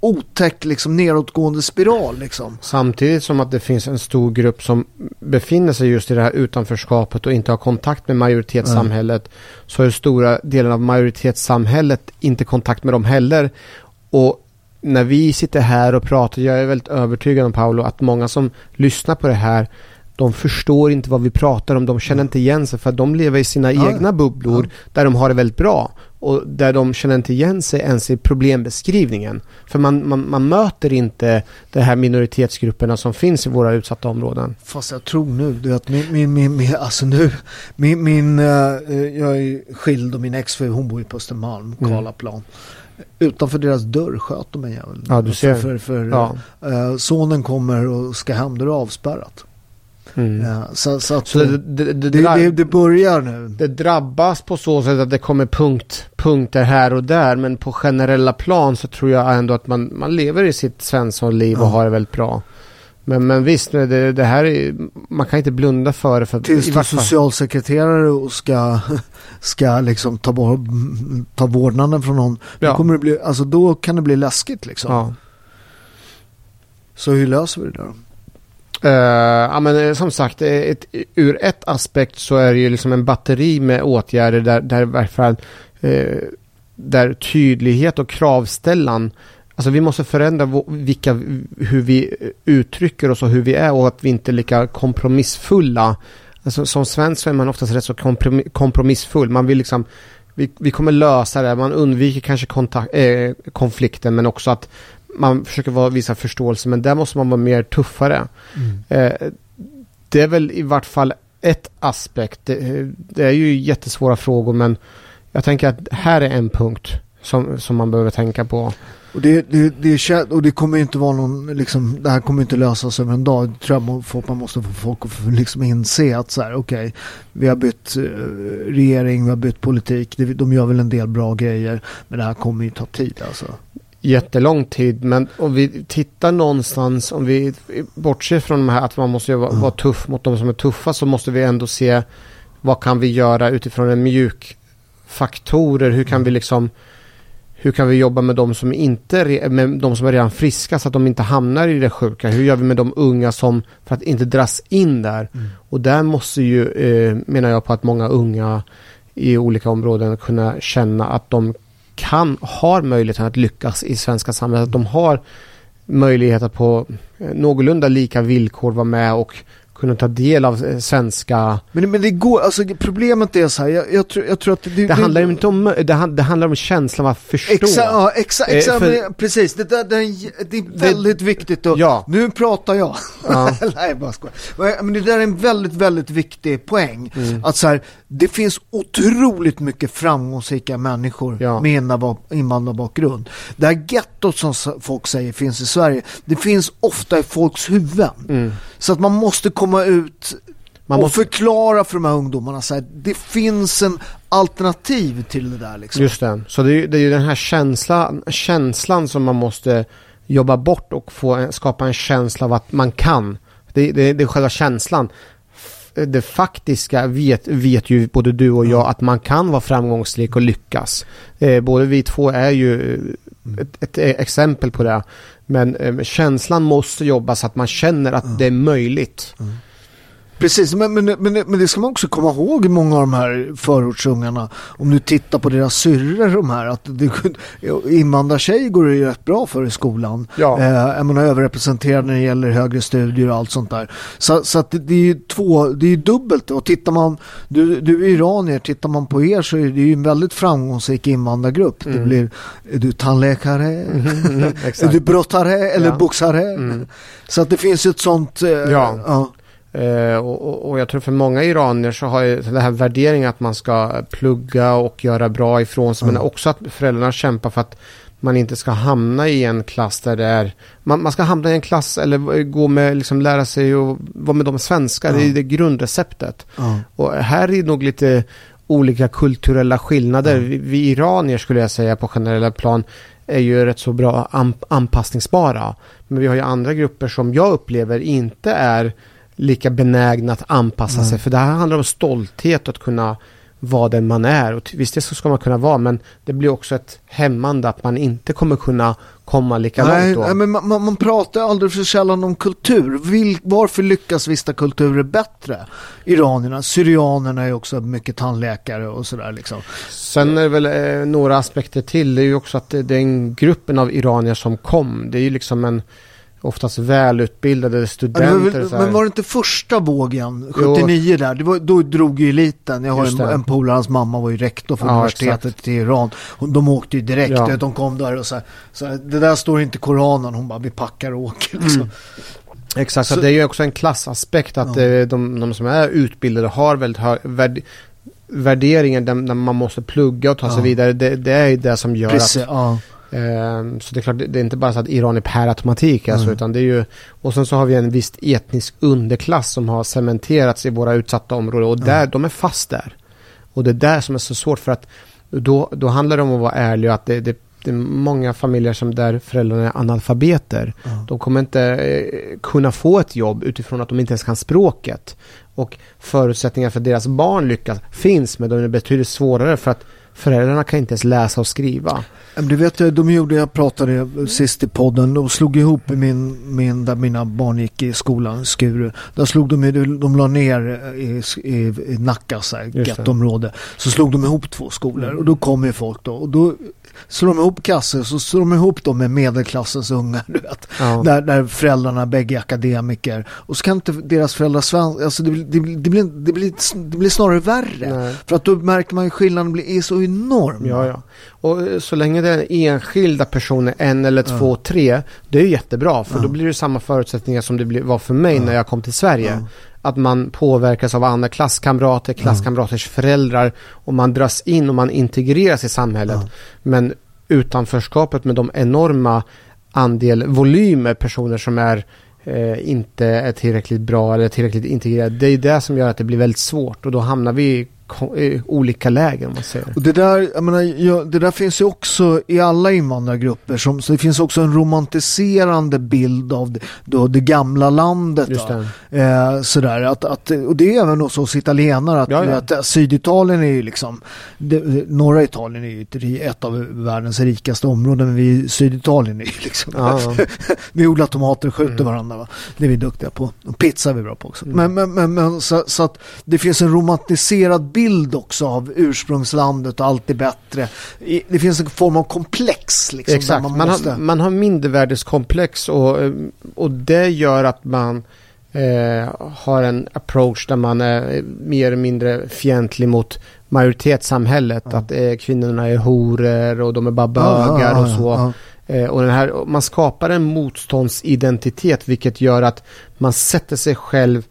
otäck liksom nedåtgående spiral liksom. Samtidigt som att det finns en stor grupp som befinner sig just i det här utanförskapet och inte har kontakt med majoritetssamhället mm. så är stora delen av majoritetssamhället inte kontakt med dem heller. Och när vi sitter här och pratar, jag är väldigt övertygad om Paolo att många som lyssnar på det här de förstår inte vad vi pratar om, de känner inte igen sig för att de lever i sina ja, egna bubblor ja. där de har det väldigt bra och där de känner inte igen sig ens i problembeskrivningen. För man, man, man möter inte de här minoritetsgrupperna som finns i våra utsatta områden. Fast jag tror nu, du att min, min, min, min alltså nu, min, min uh, jag är skild och min exfru hon bor på Östermalm, mm. Karlaplan. Utanför deras dörr sköt de en jävel. Ja, du ser. För, för, ja. uh, sonen kommer och ska hem, då är det avspärrat. Mm. Ja, så, så, att, så det, det, det, det, det, börjar nu. Det drabbas på så sätt att det kommer punkt, punkter här och där. Men på generella plan så tror jag ändå att man, man lever i sitt svenssonliv och ja. har det väldigt bra. Men, men visst, det, det här är, man kan inte blunda för det. För Tills du är socialsekreterare och ska, (laughs) ska liksom ta, bort, ta vårdnaden från någon. Ja. Då, kommer det bli, alltså då kan det bli läskigt liksom. Ja. Så hur löser vi det då? Uh, ja, men eh, som sagt, eh, ett, ur ett aspekt så är det ju liksom en batteri med åtgärder där, där i varje fall uh, där tydlighet och kravställan Alltså vi måste förändra vilka, hur vi uttrycker oss och hur vi är och att vi inte är lika kompromissfulla. Alltså, som svensk så är man oftast rätt så kompromissfull. Man vill liksom, vi, vi kommer lösa det, man undviker kanske kontakt, eh, konflikten men också att man försöker vara, visa förståelse men där måste man vara mer tuffare. Mm. Eh, det är väl i vart fall ett aspekt. Det, det, är ju jättesvåra frågor men jag tänker att här är en punkt som, som man behöver tänka på. Och det, det, det, och det kommer inte vara någon, liksom, det här kommer inte lösas över en dag. Det tror jag man måste få folk att liksom inse att så här, okej, okay, vi har bytt eh, regering, vi har bytt politik, de gör väl en del bra grejer, men det här kommer ju ta tid alltså jättelång tid. Men om vi tittar någonstans, om vi bortser från de här att man måste vara, mm. vara tuff mot de som är tuffa så måste vi ändå se vad kan vi göra utifrån en mjuk faktorer. Hur kan vi mm. liksom hur kan vi jobba med de som inte med de som är redan friska så att de inte hamnar i det sjuka? Hur gör vi med de unga som för att inte dras in där? Mm. Och där måste ju, eh, menar jag på att många unga i olika områden kunna känna att de kan, har möjligheten att lyckas i svenska samhället. Att de har möjlighet att på eh, någorlunda lika villkor vara med och kunna ta del av eh, svenska... Men, men det går, alltså problemet är så här, jag, jag, tror, jag tror att det... Det, det handlar ju inte om, det, det, handlar om känslan av att förstå. Exa, ja, exakt, exa, eh, för, precis. Det, det, det, är väldigt det, viktigt och ja. nu pratar jag. Ja. (laughs) Nej, bara skojar. Men det där är en väldigt, väldigt viktig poäng. Mm. Att så här, det finns otroligt mycket framgångsrika människor ja. med invandrarbakgrund. Det här gettot som folk säger finns i Sverige, det finns ofta i folks huvuden. Mm. Så att man måste komma ut man måste... och förklara för de här ungdomarna så här, det finns en alternativ till det där. Liksom. Just det, så det är, det är ju den här känslan, känslan som man måste jobba bort och få skapa en känsla av att man kan. Det, det, det är själva känslan. Det faktiska vet, vet ju både du och jag att man kan vara framgångsrik och lyckas. Eh, både vi två är ju ett, ett, exempel på det. Men eh, känslan måste jobba så att man känner att mm. det är möjligt. Mm. Precis, men, men, men, men, det ska man också komma ihåg i många av de här förortsungarna. Om du tittar på deras syrror, de här, att det, (laughs) invandrartjej går det ju rätt bra för i skolan. Ja. Eh, är man överrepresenterad när det gäller högre studier och allt sånt där. Så, så att det, är ju två, det är ju dubbelt. Och tittar man, du, du är iranier, tittar man på er så är det ju en väldigt framgångsrik invandrargrupp. Mm. Det blir, är du tandläkare? Mm, (laughs) är du brottare eller ja. boxare? Mm. Så att det finns ett sånt... Eh, ja. ja. Uh, och, och, jag tror för många iranier så har ju den här värderingen att man ska plugga och göra bra ifrån sig. Mm. Men också att föräldrarna kämpar för att man inte ska hamna i en klass där det är... Man, man ska hamna i en klass eller gå med, liksom lära sig och vara med de svenskar. Mm. Det är det grundreceptet. Mm. Och här är nog lite olika kulturella skillnader. Vi, vi, iranier skulle jag säga på generella plan är ju rätt så bra anpassningsbara. Men vi har ju andra grupper som jag upplever inte är lika benägna att anpassa mm. sig. För det här handlar om stolthet att kunna vara den man är. Och visst, det ska man kunna vara, men det blir också ett hämmande att man inte kommer kunna komma lika nej, långt då. Nej, men man, man pratar aldrig för sällan om kultur. Vil, varför lyckas vissa kulturer bättre? Iranierna, syrianerna är också mycket tandläkare och sådär liksom. Sen är det väl eh, några aspekter till. Det är ju också att den gruppen av iranier som kom, det är ju liksom en oftast välutbildade studenter. Ja, men var det inte första vågen, 79 jo. där, var, då drog ju eliten. Jag har en, en polare, hans mamma var ju rektor för ja, universitetet exakt. i Iran. De åkte ju direkt, ja. de kom där och så, så det där står inte i Koranen, hon bara vi packar och åker liksom. Mm. Exakt, så, det är ju också en klassaspekt att ja. Eh, de, de som är utbildade har väldigt hög värd, värderingen där, man måste plugga och ta sig vidare. Det, det är det som gör Precis, att så det är klart, det är inte bara så att Iran är per automatik alltså, mm. utan det är ju och sen så har vi en viss etnisk underklass som har cementerats i våra utsatta områden och där, mm. de är fast där. Och det är där som är så svårt för att då, då handlar det om att vara ärlig och att det, det, det är många familjer som där föräldrarna är analfabeter. Ja. De kommer inte eh, kunna få ett jobb utifrån att de inte ens kan språket. Och förutsättningar för deras barn lyckas finns men de är betydligt svårare för att föräldrarna kan inte ens läsa och skriva. Det vet jag, de gjorde, jag pratade sist i podden, de slog ihop min, min där mina barn gick i skolan, Skuru. Där slog de, de la ner i, i, i Nacka, så här, Just det. gettområde. Så slog de ihop två skolor och då kom ju folk då. Och då slår de ihop klasser, så slår de ihop dem med medelklassens ungar, du vet. Ja. Där, där föräldrarna bägge är akademiker. Och så kan inte deras föräldrar svenska, alltså det, blir- det, det, blir, det, blir, det blir snarare värre. Nej. För att då märker man ju skillnaden blir, är så enorm. Ja, ja. Och eh, så länge det är enskilda personer, en eller två, tre, det är ju jättebra. För då blir det samma förutsättningar som det var för mig när jag kom till Sverige. Att man påverkas av andra klasskamrater, klasskamraters föräldrar och man dras in och man integreras i samhället. Men utanförskapet med de enorma andel volymer personer som är eh, inte är tillräckligt bra eller tillräckligt integrerade. Det är det som gör att det blir väldigt svårt och då hamnar vi olika lägen om man säger. Och det där, jag menar, jag, det där finns ju också i alla invandrargrupper. Som, så det finns också en romantiserande bild av det, då, det gamla landet. Det. Eh, sådär, att, att, och det är även hos oss italienare. Att, Ja, ja. att eh, Syditalien är ju liksom, det, norra Italien är ju ett, av världens rikaste områden. Men vi, Syditalien är ju liksom, Ja, (laughs) vi odlar tomater och skjuter varandra. Va? Det är vi duktiga på. Och pizza är vi bra på också. Men, men, men, men så, så att det finns en romantiserad bild också av ursprungslandet och allt är bättre. Det finns en form av komplex liksom. Exakt, Man man, måste, har, man har mindervärdeskomplex och, eh, och det gör att man eh, har en approach där man är mer eller mindre fientlig mot majoritetssamhället. Att eh, kvinnorna är horor och de är bara bögar Ja, och så. ja. Eh, och den här, man skapar en motståndsidentitet vilket gör att man sätter sig själv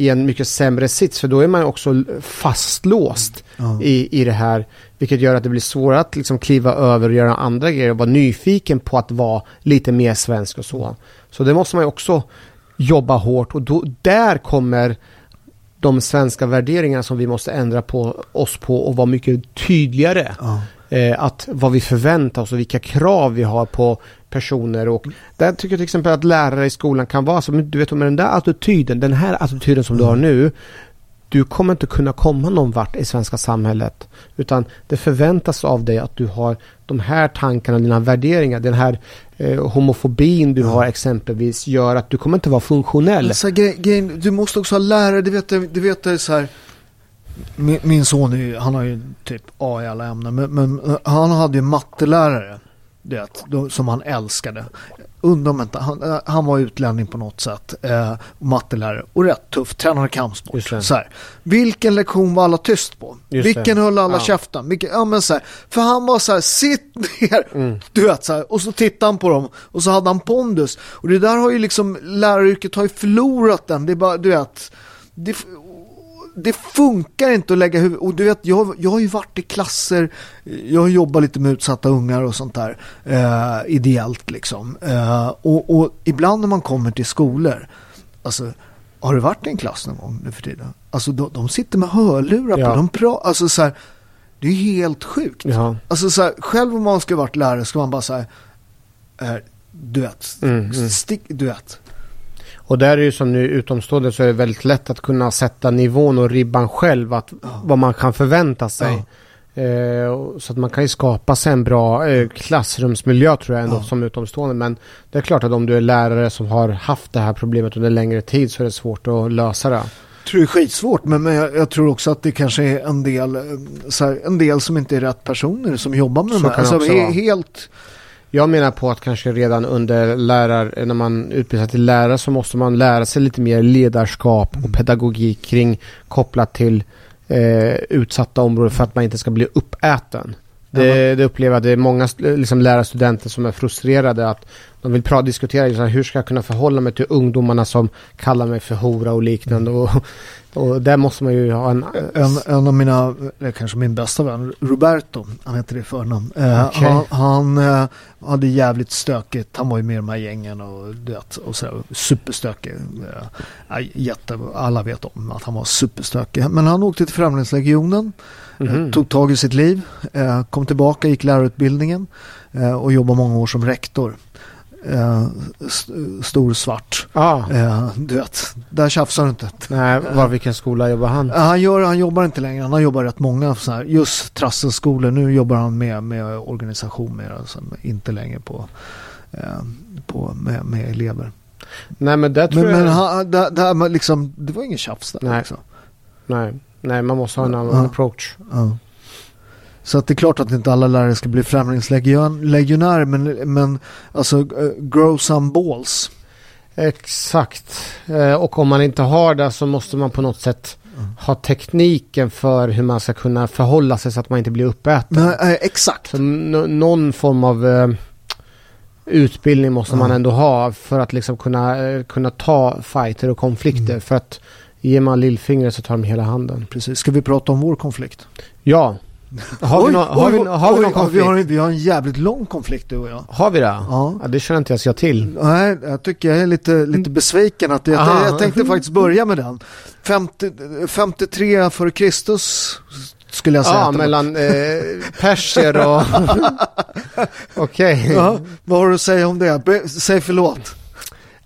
i en mycket sämre sits för då är man också fastlåst Ja. i, i det här vilket gör att det blir svårare att liksom kliva över och göra andra grejer och vara nyfiken på att vara lite mer svensk och så. Så det måste man ju också jobba hårt och då, där kommer de svenska värderingarna som vi måste ändra på oss på och vara mycket tydligare. Ja. Eh, att vad vi förväntar oss och vilka krav vi har på personer och där tycker jag till exempel att lärare i skolan kan vara så, men du vet med den där attityden, den här attityden som du har nu, du kommer inte kunna komma någon vart i svenska samhället. Utan det förväntas av dig att du har de här tankarna, dina värderingar, den här eh, homofobin du har exempelvis gör att du kommer inte vara funktionell. Men så här, grej, grejen, du måste också ha lärare, du vet, du vet det är så här. Min, min son är han har ju typ A i alla ämnen, men, men eh, han hade ju mattelärare. Du vet, som han älskade. Undrar om inte, han, eh, han var utlänning på något sätt. Eh, mattelärare och rätt tuff, tränade kampsport. Så här. Vilken lektion var alla tyst på? Just Vilken det. höll alla Ja. käften? Vilken, ja, men så här, för han var så här, sitt ner. Mm. Du vet så här, och så tittade han på dem och så hade han pondus. Och det där har ju liksom, läraryrket har ju förlorat den. Det är bara, du vet, det, det funkar inte att lägga huvudet. Och du vet, jag, jag har ju varit i klasser, jag har jobbat lite med utsatta ungar och sånt där, eh, ideellt liksom. Eh, och, och ibland när man kommer till skolor, alltså har du varit i en klass någon gång nu för tiden? Alltså de, de sitter med hörlurar Ja. på, de pratar, alltså så här, det är helt sjukt. Ja. Alltså så här, själv om man ska varit lärare ska man bara säga, eh, du vet, Mm, mm. stick, du vet. Och där är det ju som nu utomstående så är det väldigt lätt att kunna sätta nivån och ribban själv, att, vad man kan förvänta sig. Eh, och- så att man kan ju skapa sig en bra eh, klassrumsmiljö tror jag ändå Ja. som utomstående. Men det är klart att om du är lärare som har haft det här problemet under längre tid så är det svårt att lösa det. Jag tror det är skitsvårt men, men jag, jag tror också att det kanske är en del, eh, här, en del som inte är rätt personer som jobbar med Så de här. Alltså, he, helt, Jag menar på att kanske redan under lärar, när man utbildar sig till lärare så måste man lära sig lite mer ledarskap och pedagogik kring kopplat till eh, utsatta områden för att man inte ska bli uppäten. Det, det upplever jag, det är många liksom, lärarstudenter som är frustrerade att de vill pra, diskutera här, hur ska jag kunna förhålla mig till ungdomarna som kallar mig för hora och liknande. Och, och där måste man ju ha en... En, en av mina, kanske min bästa vän, Roberto, han heter det i förnamn. Eh, Okej. Han, han eh, hade jävligt stökigt, han var ju med i de här gängen och, och så, superstökig. Eh, jätte, alla vet om att han var superstökig. Men han åkte till Främlingslegionen, eh, tog tag i sitt liv, eh, kom tillbaka, gick lärarutbildningen eh, och jobbade många år som rektor. Eh, st- stor svart. Ah, Eh, du vet, där tjafsar du inte. nej, var vilken skola jobbar han? Ja, Han, gör, han jobbar inte längre, han har jobbat rätt många så här, just trasselskolor. Nu jobbar han med, med organisation mer, alltså, inte längre på, eh, på med, med elever. Nej men där tror Men, jag... men han, där, där, man liksom, det var ingen tjafs där. Nej. Liksom. Nej, nej, man måste ha en annan Ja. approach. Ja. Så att det är klart att inte alla lärare ska bli främlingslegionärer men, men alltså eh, grow some balls. Exakt. Eh, och om man inte har det så måste man på något sätt ha tekniken för hur man ska kunna förhålla sig så att man inte blir uppäten. Nej, exakt. Så någon form av eh, utbildning måste man Ja. ändå ha för att liksom kunna, kunna ta fighter och konflikter. Mm. För att ger man lillfingret så tar de hela handen. Precis. Ska vi prata om vår konflikt? Ja. Har vi, Oj, nå- har vi, oj, har vi någon konflikt? Vi har, en- vi har en jävligt lång konflikt du och jag. Har vi det? Ja. Ja, det känner inte jag så till. Nej, jag tycker jag är lite, lite besviken att jag, jag tänkte faktiskt börja med den. 50, 53 före Kristus skulle jag säga. Ja, mellan eh, perser och... (laughs) Okej. Ja, vad har du att säga om det? Be, säg förlåt.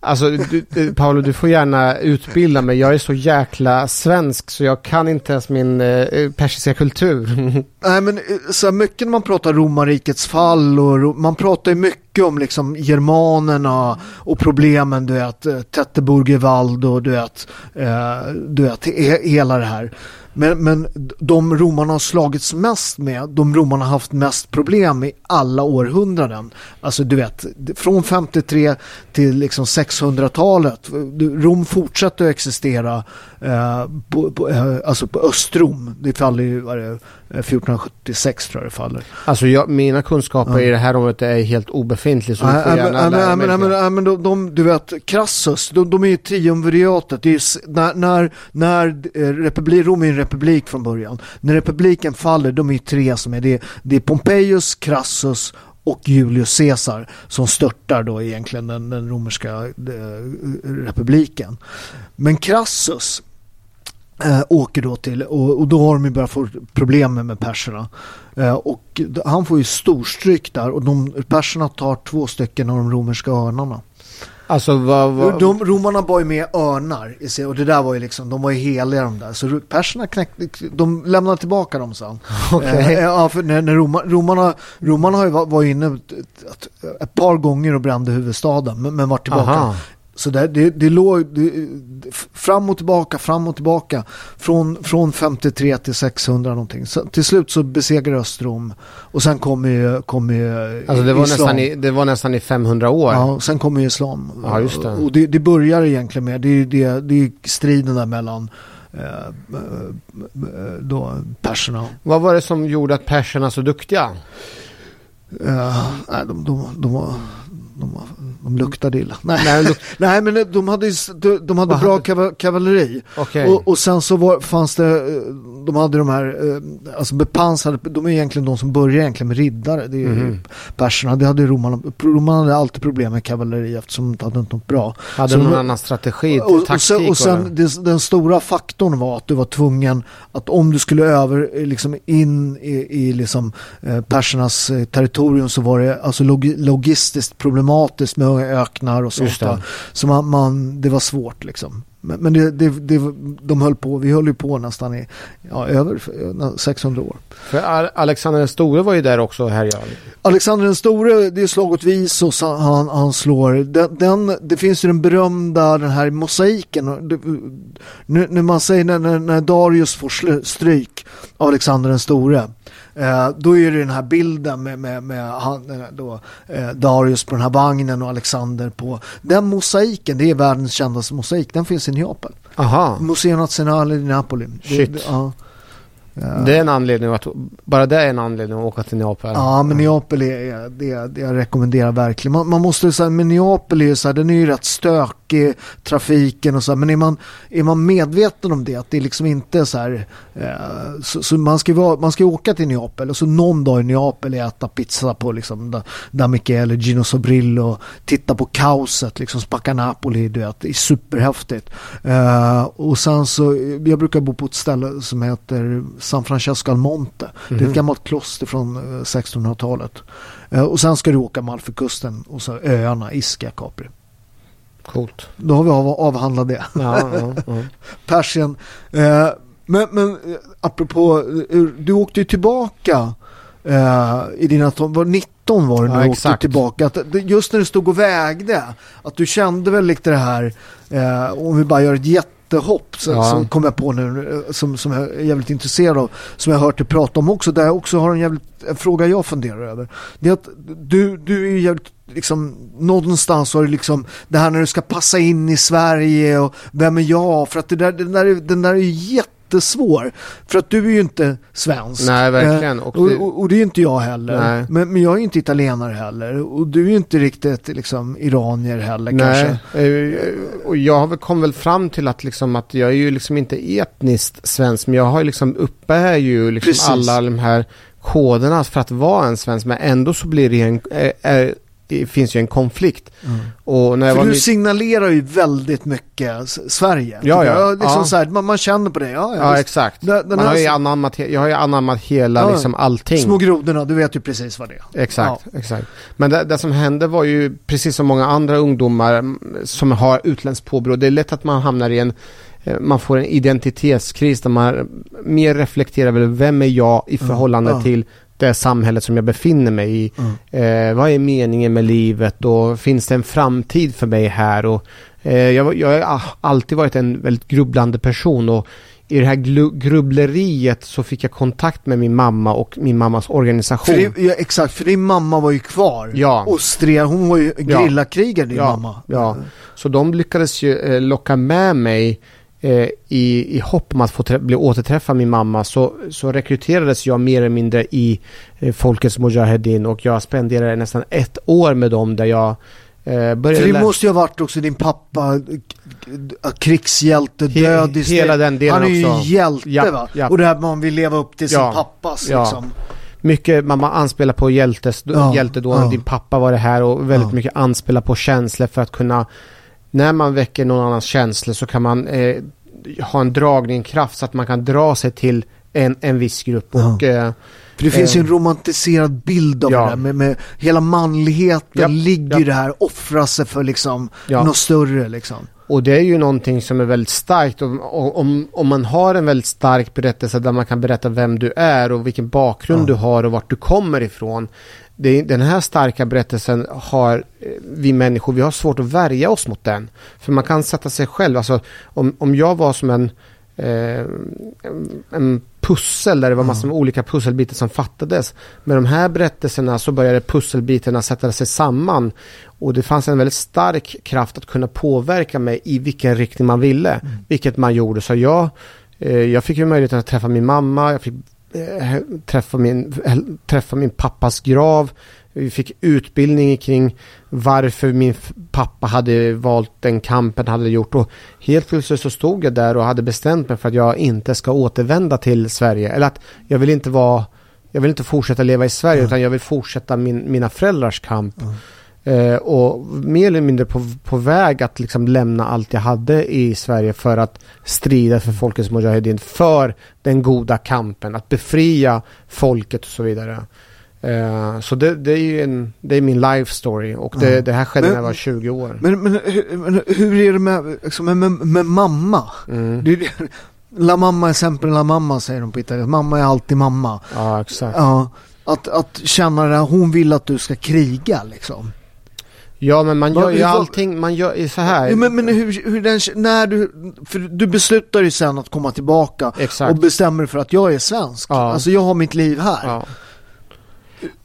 Alltså, du, eh, Paolo, du får gärna utbilda mig. Jag är så jäkla svensk så jag kan inte ens min eh, eh persiska kultur. (laughs) Nej men eh, så här mycket när man pratar romarrikets fall och ro- man pratar ju mycket om liksom germanerna och problemen du vet, eh, och du vet, eh, du vet he, hela det här. Men, men de romarna har slagits mest med, de romarna har haft mest problem i alla århundraden. Alltså du vet, från 53 till liksom 600-talet. Rom fortsätter att existera eh, på, på, eh, alltså på Östrom. Det faller ju, vad är det, eh, 1476 tror jag det faller. Alltså, jag, mina kunskaper Ja. i det här området är helt obefintliga så du får gärna lära mig men, de, de, du vet, Crassus, de, de är ju triumviratet. Det är när, när, när eh, republik, Rom är en republik från början. När republiken faller, de är ju tre som är det. Det är Pompejus, Crassus och Julius Caesar som störtar då egentligen den, den romerska eh, republiken. Men Crassus eh, åker då till och, och då har de ju börjat få problem med, perserna. Eh, och han får ju storstryk där och de, perserna tar två stycken av de romerska örnarna. Alltså, vad... vad De, romarna bar ju med örnar och det där var ju liksom, de var ju heliga de där. Så perserna knäckte, de lämnade tillbaka dem sen. (laughs) Okej. Eh, ja, för när, när Roma, romarna, romarna har ju var, var inne ett, ett, ett par gånger och brände huvudstaden men, men var tillbaka. Aha. Så det, det, det låg det, fram och tillbaka, fram och tillbaka. Från, från 53 till 600 någonting. Så, till slut så besegrar Östrom och sen kommer ju, kommer ju Alltså, det var, islam. nästan i, det var nästan i 500 år. Ja, sen kommer ju islam. Ja, just det. Och det, det börjar egentligen med, det är, det, det är striden där mellan eh, eh, då perserna. Vad var det som gjorde att perserna så duktiga? Eh, nej, de, de, de, var, de, var, de luktade illa. Nej, Nej, luk- nej men de hade, de, de hade bra hade- kava- kavalleri. Okej. Och, och sen så var, fanns det, eh, de hade de här, eh, alltså bepansrade, de är egentligen de som börjar egentligen med riddare. Det är Mhm. perserna, det hade romarna. Romarna hade alltid problem med kavalleri eftersom de inte hade något bra. Hade Så någon de- annan strategi? Och, och taktik sen, var och sen det? den stora faktorn var att du var tvungen att om du skulle över eh, liksom in i, i liksom, persernas territorium så var det alltså log, logistiskt problematiskt med öknar och sånt där. Så man, man, det var svårt liksom. Men, men det, det, det, de höll på, vi höll ju på nästan i ja, över eh, 600 år. För Al- Alexander den store var ju där också och härjade. Alexander den store, det är slaget Visos han, han, han slår. Den, den, det finns ju den berömda den här mosaiken. Och Nu, när man säger när, när, Darius får stryk av Alexander den store. Eh, då är det den här bilden med, med, med han, eh, då, eh, Darius på den här vagnen och Alexander på. Den mosaiken, det är världens kändaste mosaik. Den finns i Neapel. Aha. Museo Nazionale di Napoli. Det- Shit. Det, ja. Det är en anledning att, bara det är en anledning att åka till Neapel. Ja, men Neapel är det, det jag rekommenderar verkligen. Man, man måste säga, men Neapel är ju så här, den är ju rätt stökig, trafiken och så här, men är man, är man medveten om det, att det är liksom inte så här, eh, så, så, man ska vara, man ska åka till Neapel och så någon dag i Neapel äta pizza på liksom da, da Michele, Gino Sobrillo, titta på kaoset, liksom Spacca Napoli, du vet, det är superhäftigt. Eh, och sen så, jag brukar bo på ett ställe som heter San Francesco al Monte. Mm. Det är ett mhm. gammalt kloster från 1600-talet. Eh, eh, och sen ska du åka Malfökusten och så öarna Ischia, Capri. Coolt. Då har vi av, avhandlat det. Ja, ja, ja. (laughs) Persien. Eh, men, men apropå, du åkte ju tillbaka i dina, var 19 var det när du åkte tillbaka. Att, just när du stod och vägde, att du kände väl lite det här, om vi bara gör ett jätte jättehopp som, ja. som kom jag på nu som, som jag är jävligt intresserad av som jag har hört dig prata om också där jag också har en jävligt en fråga jag funderar över det är att du, du är ju jävligt liksom någonstans har du liksom det här när du ska passa in i Sverige och vem är jag för att det där, den, där, den där är ju jätte jättesvår. För att du är ju inte svensk. Nej, verkligen. Och, och, och, och det är inte jag heller. Men, men, jag är ju inte italienare heller. Och du är ju inte riktigt liksom iranier heller Nej. kanske. Eh, och jag kom väl fram till att, liksom, att jag är ju liksom inte etniskt svensk. Men jag har ju liksom uppe ju liksom alla de här koderna för att vara en svensk. Men ändå så blir det en, är, det finns ju en konflikt. Mm. Och när För du signalerar ju väldigt mycket Sverige. Ja, ja. Liksom ja. Så här, man, man, känner på det. Ja, ja, exakt. Den, den man har ju anammat, jag har ju anammat hela ja, liksom allting. Små grodorna, du vet ju precis vad det är. Exakt, exakt. Men det, det, som hände var ju precis som många andra ungdomar som har utländskt påbrå. Det är lätt att man hamnar i en eh, man får en identitetskris där man mer reflekterar över vem är jag i förhållande till det samhället som jag befinner mig i. Mm. Eh, vad är meningen med livet och finns det en framtid för mig här? Och, eh, jag, jag har alltid varit en väldigt grubblande person och i det här grubbleriet så fick jag kontakt med min mamma och min mammas organisation. För det, ja, exakt, för din mamma var ju kvar ja. och stred, hon var ju grillakrigare din ja. mamma. Ja, så de lyckades ju eh, locka med mig eh, i, i hopp om att få bli återträffa min mamma så, så rekryterades jag mer eller mindre i eh, Folkets Mujahedin och jag spenderade nästan ett år med dem där jag eh, För det måste ju ha varit också din pappa krigshjälte, död i Hela den delen Han är ju också. hjälte ja, va? Ja. Och det här man vill leva upp till sin pappas ja. liksom. Mycket, man anspelar på hjältes, ja, hjältedåden, ja. din pappa var det här och väldigt ja. mycket anspelar på känslor för att kunna när man väcker någon annans känslor så kan man eh, ha en dragning, kraft så att man kan dra sig till en, en viss grupp. Ja. Och, eh, för det finns ju en eh, romantiserad bild av ja. det där med, med hela manligheten ja, ligger ja. det här, offra sig för liksom ja. något större liksom. Och det är ju någonting som är väldigt starkt och, om, om man har en väldigt stark berättelse där man kan berätta vem du är och vilken bakgrund du har och vart du kommer ifrån det, den här starka berättelsen har eh, vi människor, vi har svårt att värja oss mot den. För man kan sätta sig själv, alltså om, om jag var som en, eh, en pussel där det var massor med olika pusselbitar som fattades. Med de här berättelserna så började pusselbitarna sätta sig samman. Och det fanns en väldigt stark kraft att kunna påverka mig i vilken riktning man ville. Mm. Vilket man gjorde. Så jag, eh, jag fick ju möjligheten att träffa min mamma, jag fick Eh, träffa min, träffa min pappas grav. Vi fick utbildning kring varför min pappa hade valt den kampen hade gjort. Och helt plötsligt så stod jag där och hade bestämt mig för att jag inte ska återvända till Sverige. Eller att jag vill inte vara jag vill inte fortsätta leva i Sverige mm. utan jag vill fortsätta min, mina föräldrars kamp. Mm. Eh, och mer eller mindre på, på väg att liksom lämna allt jag hade i Sverige för att strida för folkets mujahedin, för den goda kampen, att befria folket och så vidare. Eh, så det, det, är en, det är min life story och det, mm. det här skedde men, när jag var 20 år. Men, men, men hur är det med, liksom, med, med mamma? Mm. Det, (laughs) la mamma är sempre la mamma säger de på italienska. Mamma är alltid mamma. Ja, exakt. Ja, att, att känna det, hon vill att du ska kriga liksom. Ja men man gör ju allting, man gör så här. Ja, men, men hur, hur den, när du, för du beslutar ju sen att komma tillbaka Exakt. och bestämmer för att jag är svensk. Ja. Alltså jag har mitt liv här. Ja.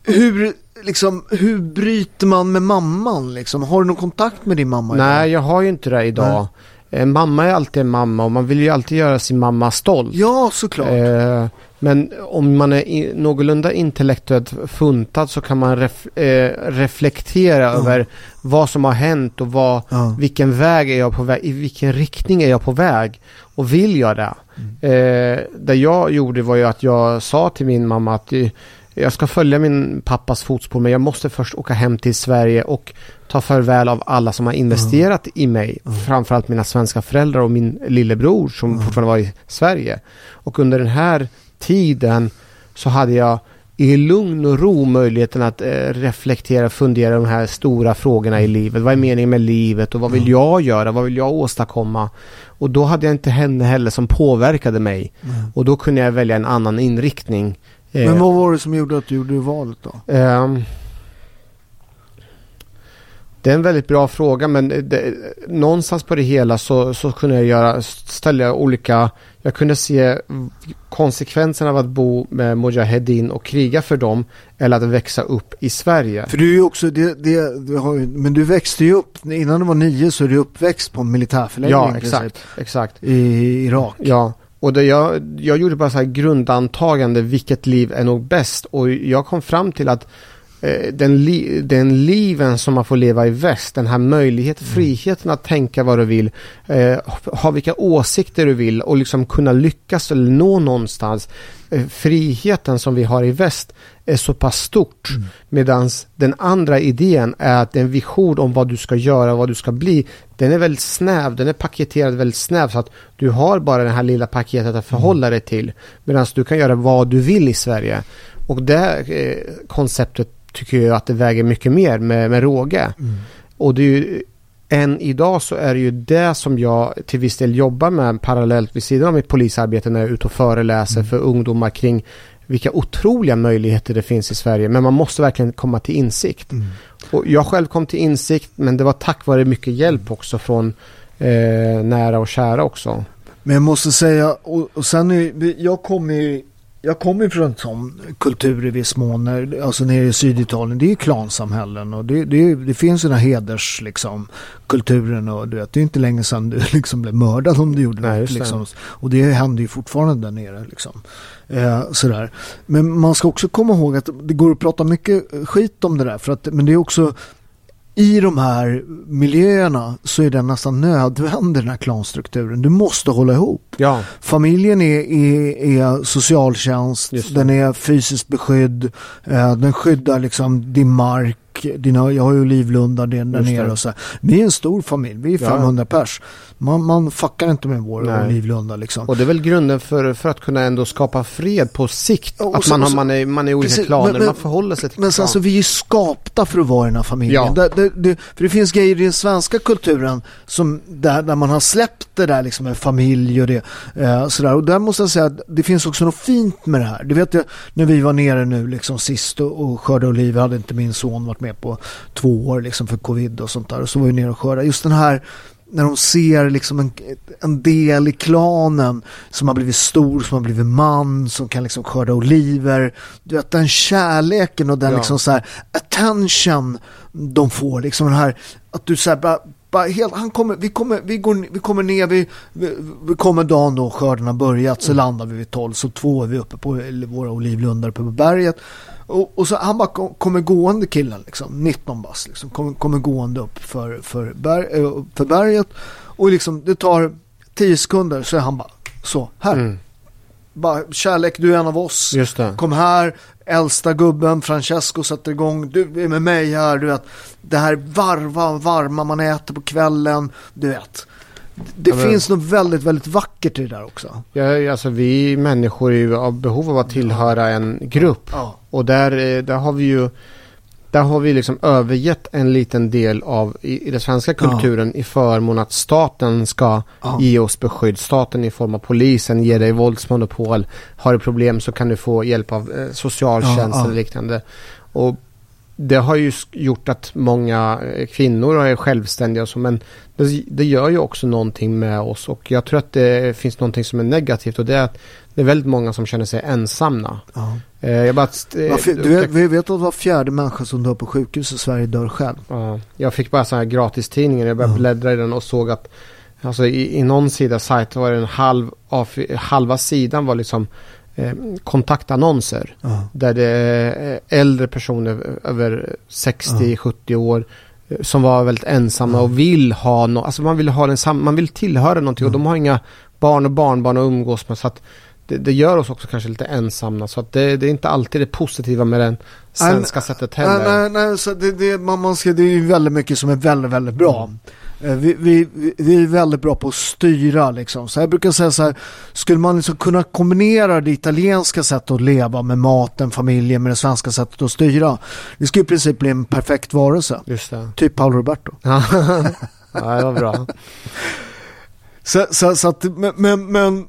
Hur, liksom, hur bryter man med mamman liksom? Har du någon kontakt med din mamma? Nej, idag? jag har ju inte det idag. En mamma är alltid en mamma och man vill ju alltid göra sin mamma stolt. Ja, såklart. Eh, men om man är i, någorlunda intellektuellt funtad så kan man ref, eh, reflektera Ja. över vad som har hänt och vad, Ja. vilken väg är jag på väg, i vilken riktning är jag på väg och vill jag det? Mm. Eh, det jag gjorde var ju att jag sa till min mamma att eh, jag ska följa min pappas fotspår men jag måste först åka hem till Sverige och ta farväl av alla som har investerat i mig. Framförallt mina svenska föräldrar och min lillebror som fortfarande var i Sverige. Och under den här tiden så hade jag i lugn och ro möjligheten att eh, reflektera, fundera de här stora frågorna i livet. Vad är meningen med livet och vad vill jag göra? Vad vill jag åstadkomma? Och då hade jag inte henne heller som påverkade mig. Och då kunde jag välja en annan inriktning. Eh, Men vad var det som gjorde att du gjorde valet då? Ehm, det är en väldigt bra fråga men det, någonstans på det hela så, så kunde jag göra, ställa olika, jag kunde se konsekvenserna av att bo med Mujahedin och kriga för dem eller att växa upp i Sverige. För du är ju också, det, det, du har men du växte ju upp, innan du var nio så är du uppväxt på en militärförläggning Ja, exakt, exakt. i Irak. Ja, och det jag, jag gjorde bara så här grundantagande, vilket liv är nog bäst? Och jag kom fram till att den, li, den liven som man får leva i väst, den här möjligheten, friheten att tänka vad du vill, eh, ha vilka åsikter du vill och liksom kunna lyckas eller nå någonstans. Eh, friheten som vi har i väst är så pass stort. Mm. Medan den andra idén är att en vision om vad du ska göra och vad du ska bli, den är väldigt snäv, den är paketerad väldigt snäv så att du har bara det här lilla paketet att förhålla dig till. Medan du kan göra vad du vill i Sverige. Och det eh, konceptet tycker jag att det väger mycket mer med, med råge. Och det är ju, än idag så är det ju det som jag till viss del jobbar med parallellt vid sidan av mitt polisarbete när jag är ute och föreläser för ungdomar kring vilka otroliga möjligheter det finns i Sverige. Men man måste verkligen komma till insikt. Och jag själv kom till insikt men det var tack vare mycket hjälp också från eh, nära och kära också. Men jag måste säga, och, och sen är, jag kommer ju jag kommer ju från en sån kultur i viss mån, alltså nere i Syditalien, det är ju klansamhällen och det, det, det finns ju den här heders, liksom, kulturen och du vet, det är inte länge sedan du (laughs) liksom blev mördad om du gjorde Nej, något, liksom. Och det händer ju fortfarande där nere, liksom. Eh, sådär. Men man ska också komma ihåg att det går att prata mycket skit om det där, för att, men det är också i de här miljöerna så är den nästan nödvändig den här klanstrukturen. Du måste hålla ihop. Ja, Familjen är, är, är socialtjänst, den är fysiskt beskydd, eh, den skyddar liksom din mark, dina, jag har ju olivlundar där där nere och så här. Vi är en stor familj, vi är Ja. 500 pers. Man, man fuckar inte med vår Nej. olivlundar liksom. och det är väl grunden för, för att kunna ändå skapa fred på sikt. Ja, att så- man, har, så- man, är, man är olika Precis, klaner, men- man förhåller sig till Men sen så vi är ju skapta för att vara i den här familjen. Ja. Det, det, det, för det finns grejer i den svenska kulturen som där, där man har släppt det där liksom med familj och det. Eh, sådär. Och där måste jag säga att det finns också något fint med det här. Det vet jag när vi var nere nu liksom sist och, och skördade oliver hade inte min son varit med på två år liksom för covid och sånt där. Och så var vi nere och skördade. Just den här när de ser liksom en, en del i klanen som har blivit stor, som har blivit man, som kan liksom skörda oliver. Du vet den kärleken och den Ja. liksom så här attention de får. Liksom den här, att du så här bara, bara helt, han kommer, vi kommer, vi går, vi kommer ner, vi, vi, vi kommer dagen då skörden har börjat, så landar vi vid 12, så två är vi uppe på våra olivlundar uppe på berget. Och, och så han bara kom, kommer gående killen liksom, 19 bast liksom, kommer, kommer gående upp för, för, berg, eh, för berget. Och liksom det tar 10 sekunder så är han bara så, här. Mm. Bara, kärlek, du är en av oss. Kom här, äldsta gubben, Francesco sätter igång, du är med mig här, du vet. Det här varva, varma man äter på kvällen, du vet. Det Ja, men- finns något väldigt, väldigt vackert i det där också. Ja, alltså vi människor är ju av behov av att tillhöra en grupp. Ja. Och där, eh, där har vi ju där har vi liksom övergett en liten del av i, i den svenska Ja. kulturen i förmån att staten ska Ja. ge oss beskydd. Staten i form av polisen ger dig våldsmonopol. Har du problem så kan du få hjälp av eh, socialtjänst Ja, ja. eller liknande. Och det har ju gjort att många eh, kvinnor är självständiga och så, men det, det gör ju också någonting med oss och jag tror att det finns någonting som är negativt och det är att det är väldigt många som känner sig ensamma. Ja. Eh, jag bara, eh, du vi vet att var fjärde människa som dör på sjukhus i Sverige dör själv. Ja, jag fick bara så här gratistidningen. Jag började Ja. bläddra i den och såg att Alltså i, i någon sida sajt var det en halv, av, halva sidan var liksom kontaktannonser. Ja. Där det är äldre personer över 60-70 år eh, som var väldigt ensamma och vill ha något, alltså man vill ha den sam- man vill tillhöra någonting och de har inga barn och barnbarn att umgås med så att det, det gör oss också kanske lite ensamma så att det, det är inte alltid det positiva med den svenska sättet heller. Nej, nej, nej så det, det, man, man ska, det är ju väldigt mycket som är väldigt, väldigt bra. Eh, Vi, vi, vi- vi är väldigt bra på att styra liksom. Så jag brukar säga så här, skulle man liksom kunna kombinera det italienska sättet att leva med maten, familjen med det svenska sättet att styra. Det skulle i princip bli en perfekt varelse. Typ Paolo Roberto. Ja, (laughs) det var bra. (laughs) Så, så, så att, men, men, men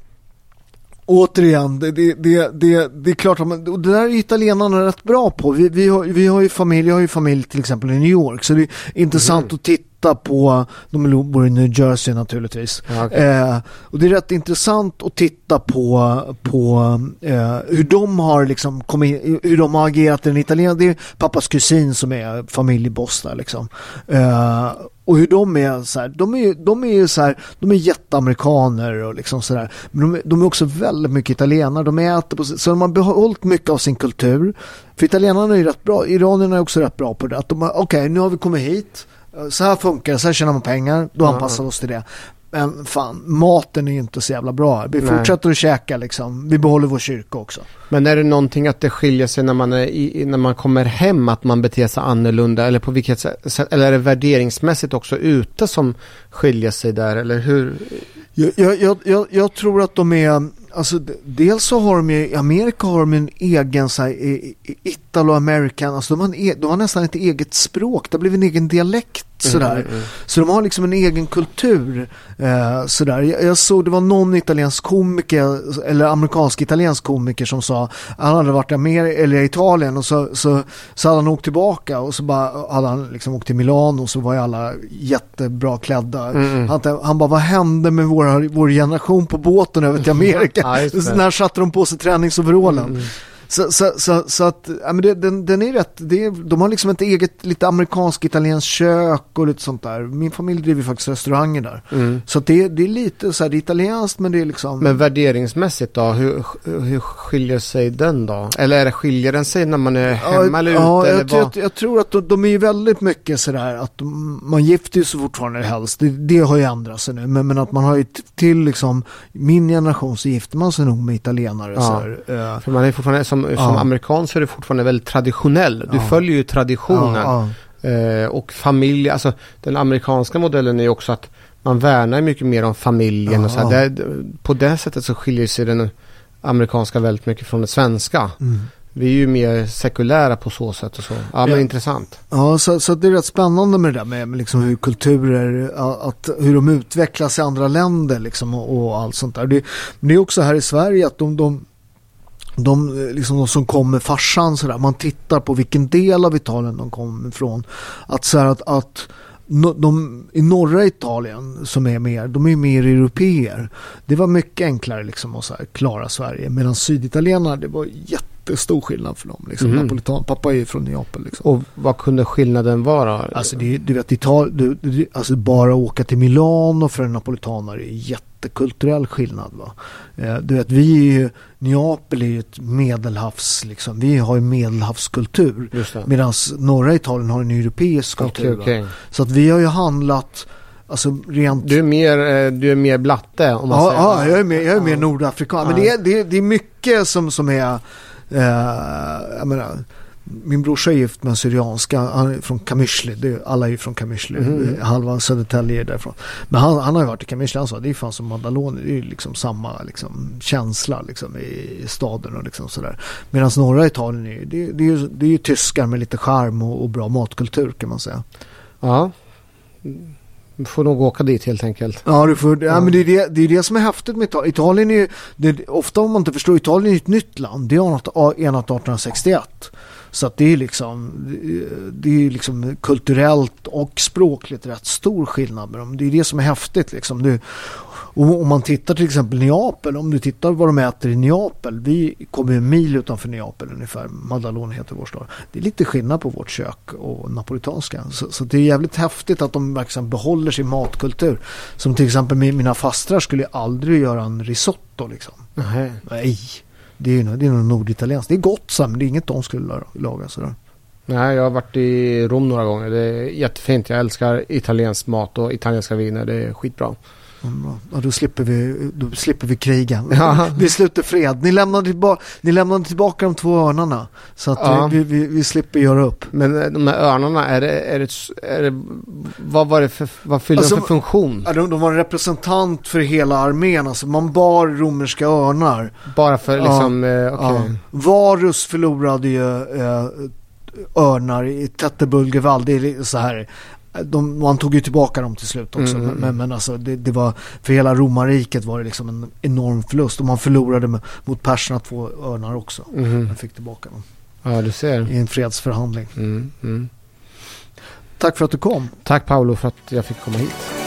återigen, det, det, det, det, det är klart att man, och det där är italienarna rätt bra på. Vi, vi, har, vi har ju familj, jag har ju familj till exempel i New York, så det är intressant att titta på, de bor i New Jersey naturligtvis. Ja, okej. Eh, och det är rätt intressant att titta på, på eh, hur de har liksom kommit, hur de har agerat i den italienska, det är pappas kusin som är familjeboss där liksom. Eh, och hur de är så här, de är ju, de är ju så här, de är jätteamerikaner och liksom så där. Men de, är- de är också väldigt mycket italienare, de äter på, så de har behållit mycket av sin kultur. För italienarna är ju rätt bra, iranierna är också rätt bra på det. Att de okej nu har vi kommit hit, så här funkar det, så här tjänar man pengar, då anpassar vi oss till det. Men fan, maten är ju inte så jävla bra här. Vi Nej. fortsätter att käka liksom, vi behåller vår kyrka också. Men är det någonting att det skiljer sig när man, i, när man kommer hem att man beter sig annorlunda eller på vilket sätt, eller är det värderingsmässigt också ute som skiljer sig där eller hur? Jag, jag, jag, jag tror att de är, alltså dels så har de ju, i Amerika har de en egen så här, Italo-American, alltså de har, e- de har nästan ett eget språk, det har blivit en egen dialekt sådär. Så de har liksom en egen kultur. Eh, sådär. Jag, jag såg, det var någon italiensk komiker, eller amerikansk italiensk komiker som sa, han hade varit i Amerika, eller i Italien och så, så, så hade han åkt tillbaka och så bara hade han liksom åkt till Milano och så var ju alla jättebra klädda. Han, han bara, vad hände med våra, vår generation på båten över till Amerika? (laughs) Ja, när satte de på sig träningsoverallen? Så, så, så, så att, ja, men det, den, den är rätt, det är, de har liksom ett eget lite amerikansk italienskt kök och lite sånt där. Min familj driver faktiskt restauranger där. Så att det, det är lite så här, det är italienskt men det är liksom... Men värderingsmässigt då, hur, hur skiljer sig den då? Eller skiljer den sig när man är hemma eller ute? ja, eller jag, jag, jag tror att de, de är ju väldigt mycket sådär att de, man gifter sig fortfarande helst. Det, det har ju ändrat sig nu. Men, men att man har ju till liksom min generation så gifter man sig nog med italienare. Ja. sådär. Eh, För man är fortfarande, som, som Ja. amerikan så är det fortfarande väldigt traditionell. Du Ja. följer ju traditionen. Eh, och familj, alltså den amerikanska modellen är ju också att man värnar mycket mer om familjen. Och så här. Det, på det sättet så skiljer sig den amerikanska väldigt mycket från det svenska. Mm. Vi är ju mer sekulära på så sätt och så. Ja, men Ja. intressant. Ja, så, så det är rätt spännande med det där med, med liksom hur kulturer, att, hur de utvecklas i andra länder liksom och, och allt sånt där. Det, men det är också här i Sverige att de, de, de, eh, liksom de som kommer farsan sådär, man tittar på vilken del av Italien de kommer ifrån. Att så att, att no- de, i norra Italien som är mer, de är mer europeer. Det var mycket enklare liksom att så här, klara Sverige. Medan syditalienarna, det var jättestor skillnad för dem. Liksom. Mhm. Napolitan, pappa är ju från Neapel liksom. Och vad kunde skillnaden vara? Alltså, det, du vet, Ital, du, du, alltså bara åka till Milano för en napolitanare är jättekulturell skillnad. Va? Eh, du vet, vi är ju, Neapel är ju ett medelhavs, liksom, vi har ju medelhavskultur. Medan norra Italien har en europeisk kultur. Va? okej. Så att vi har ju handlat, alltså rent... Du är mer, eh, du är mer blatte om man Ja, säger. ja jag är mer, jag är mer nordafrikan. Men det är, det, är, det är mycket som, som är, eh, jag menar, min brorsa är gift med en syrianska, han är från Kamishli, det, är- alla är ju från Kamishli, Mhm. halva Södertälje är därifrån. Men han, han har ju varit i Kamishli, han sa det är fan som Mandaloni, det är ju liksom samma liksom, känsla liksom, i, staden och liksom sådär. Medan norra Italien är, det, det, är ju, det är ju tyskar med lite charm och, och bra matkultur kan man säga. Ja. Du får nog åka dit helt enkelt. Ja, du får, ja. men det är det, det är det som är häftigt med Italien. Italien är ju, ofta om man inte förstår, Italien är ett nytt land. Det är enat 1861. Så att det är liksom, det är liksom kulturellt och språkligt rätt stor skillnad med dem. Det är det som är häftigt liksom. Du, och om man tittar till exempel Neapel, om du tittar vad de äter i Neapel. Vi kommer en mil utanför Neapel ungefär. Madalone heter vår stad. Det är lite skillnad på vårt kök och napolitanska. Så, så det är jävligt häftigt att de verkligen behåller sin matkultur. Som till exempel mina fastrar skulle aldrig göra en risotto liksom. Nej. Nej. Det är, det är nog norditalienskt. Det är gott men det är inget de skulle laga sådär. Nej, jag har varit i Rom några gånger. Det är jättefint. Jag älskar italiensk mat och italienska viner. Det är skitbra. Ja, då, slipper vi, då slipper vi krigen. (laughs) Ja. Vi sluter fred. Ni lämnade, tillbaka, ni lämnade tillbaka de två örnarna. Så att ja. vi, vi, vi, slipper göra upp. Men eh, de här örnarna, är det, är det, är det, vad var det för, vad fyllde alltså, de för funktion? Ja, de, de, var en representant för hela armén. Alltså man bar romerska örnar. Bara för liksom, ja. eh, okay. Varus förlorade ju eh, örnar i Tetterbulgevall. Det är så här de, man tog ju tillbaka dem till slut också. Mm. Men, men alltså det, det, var, för hela romarriket var det liksom en enorm förlust. Och man förlorade med, mot perserna två örnar också. Mm. Man fick tillbaka dem. Ja, du ser. I en fredsförhandling. Mm. Mm. Tack för att du kom. Tack Paolo för att jag fick komma hit.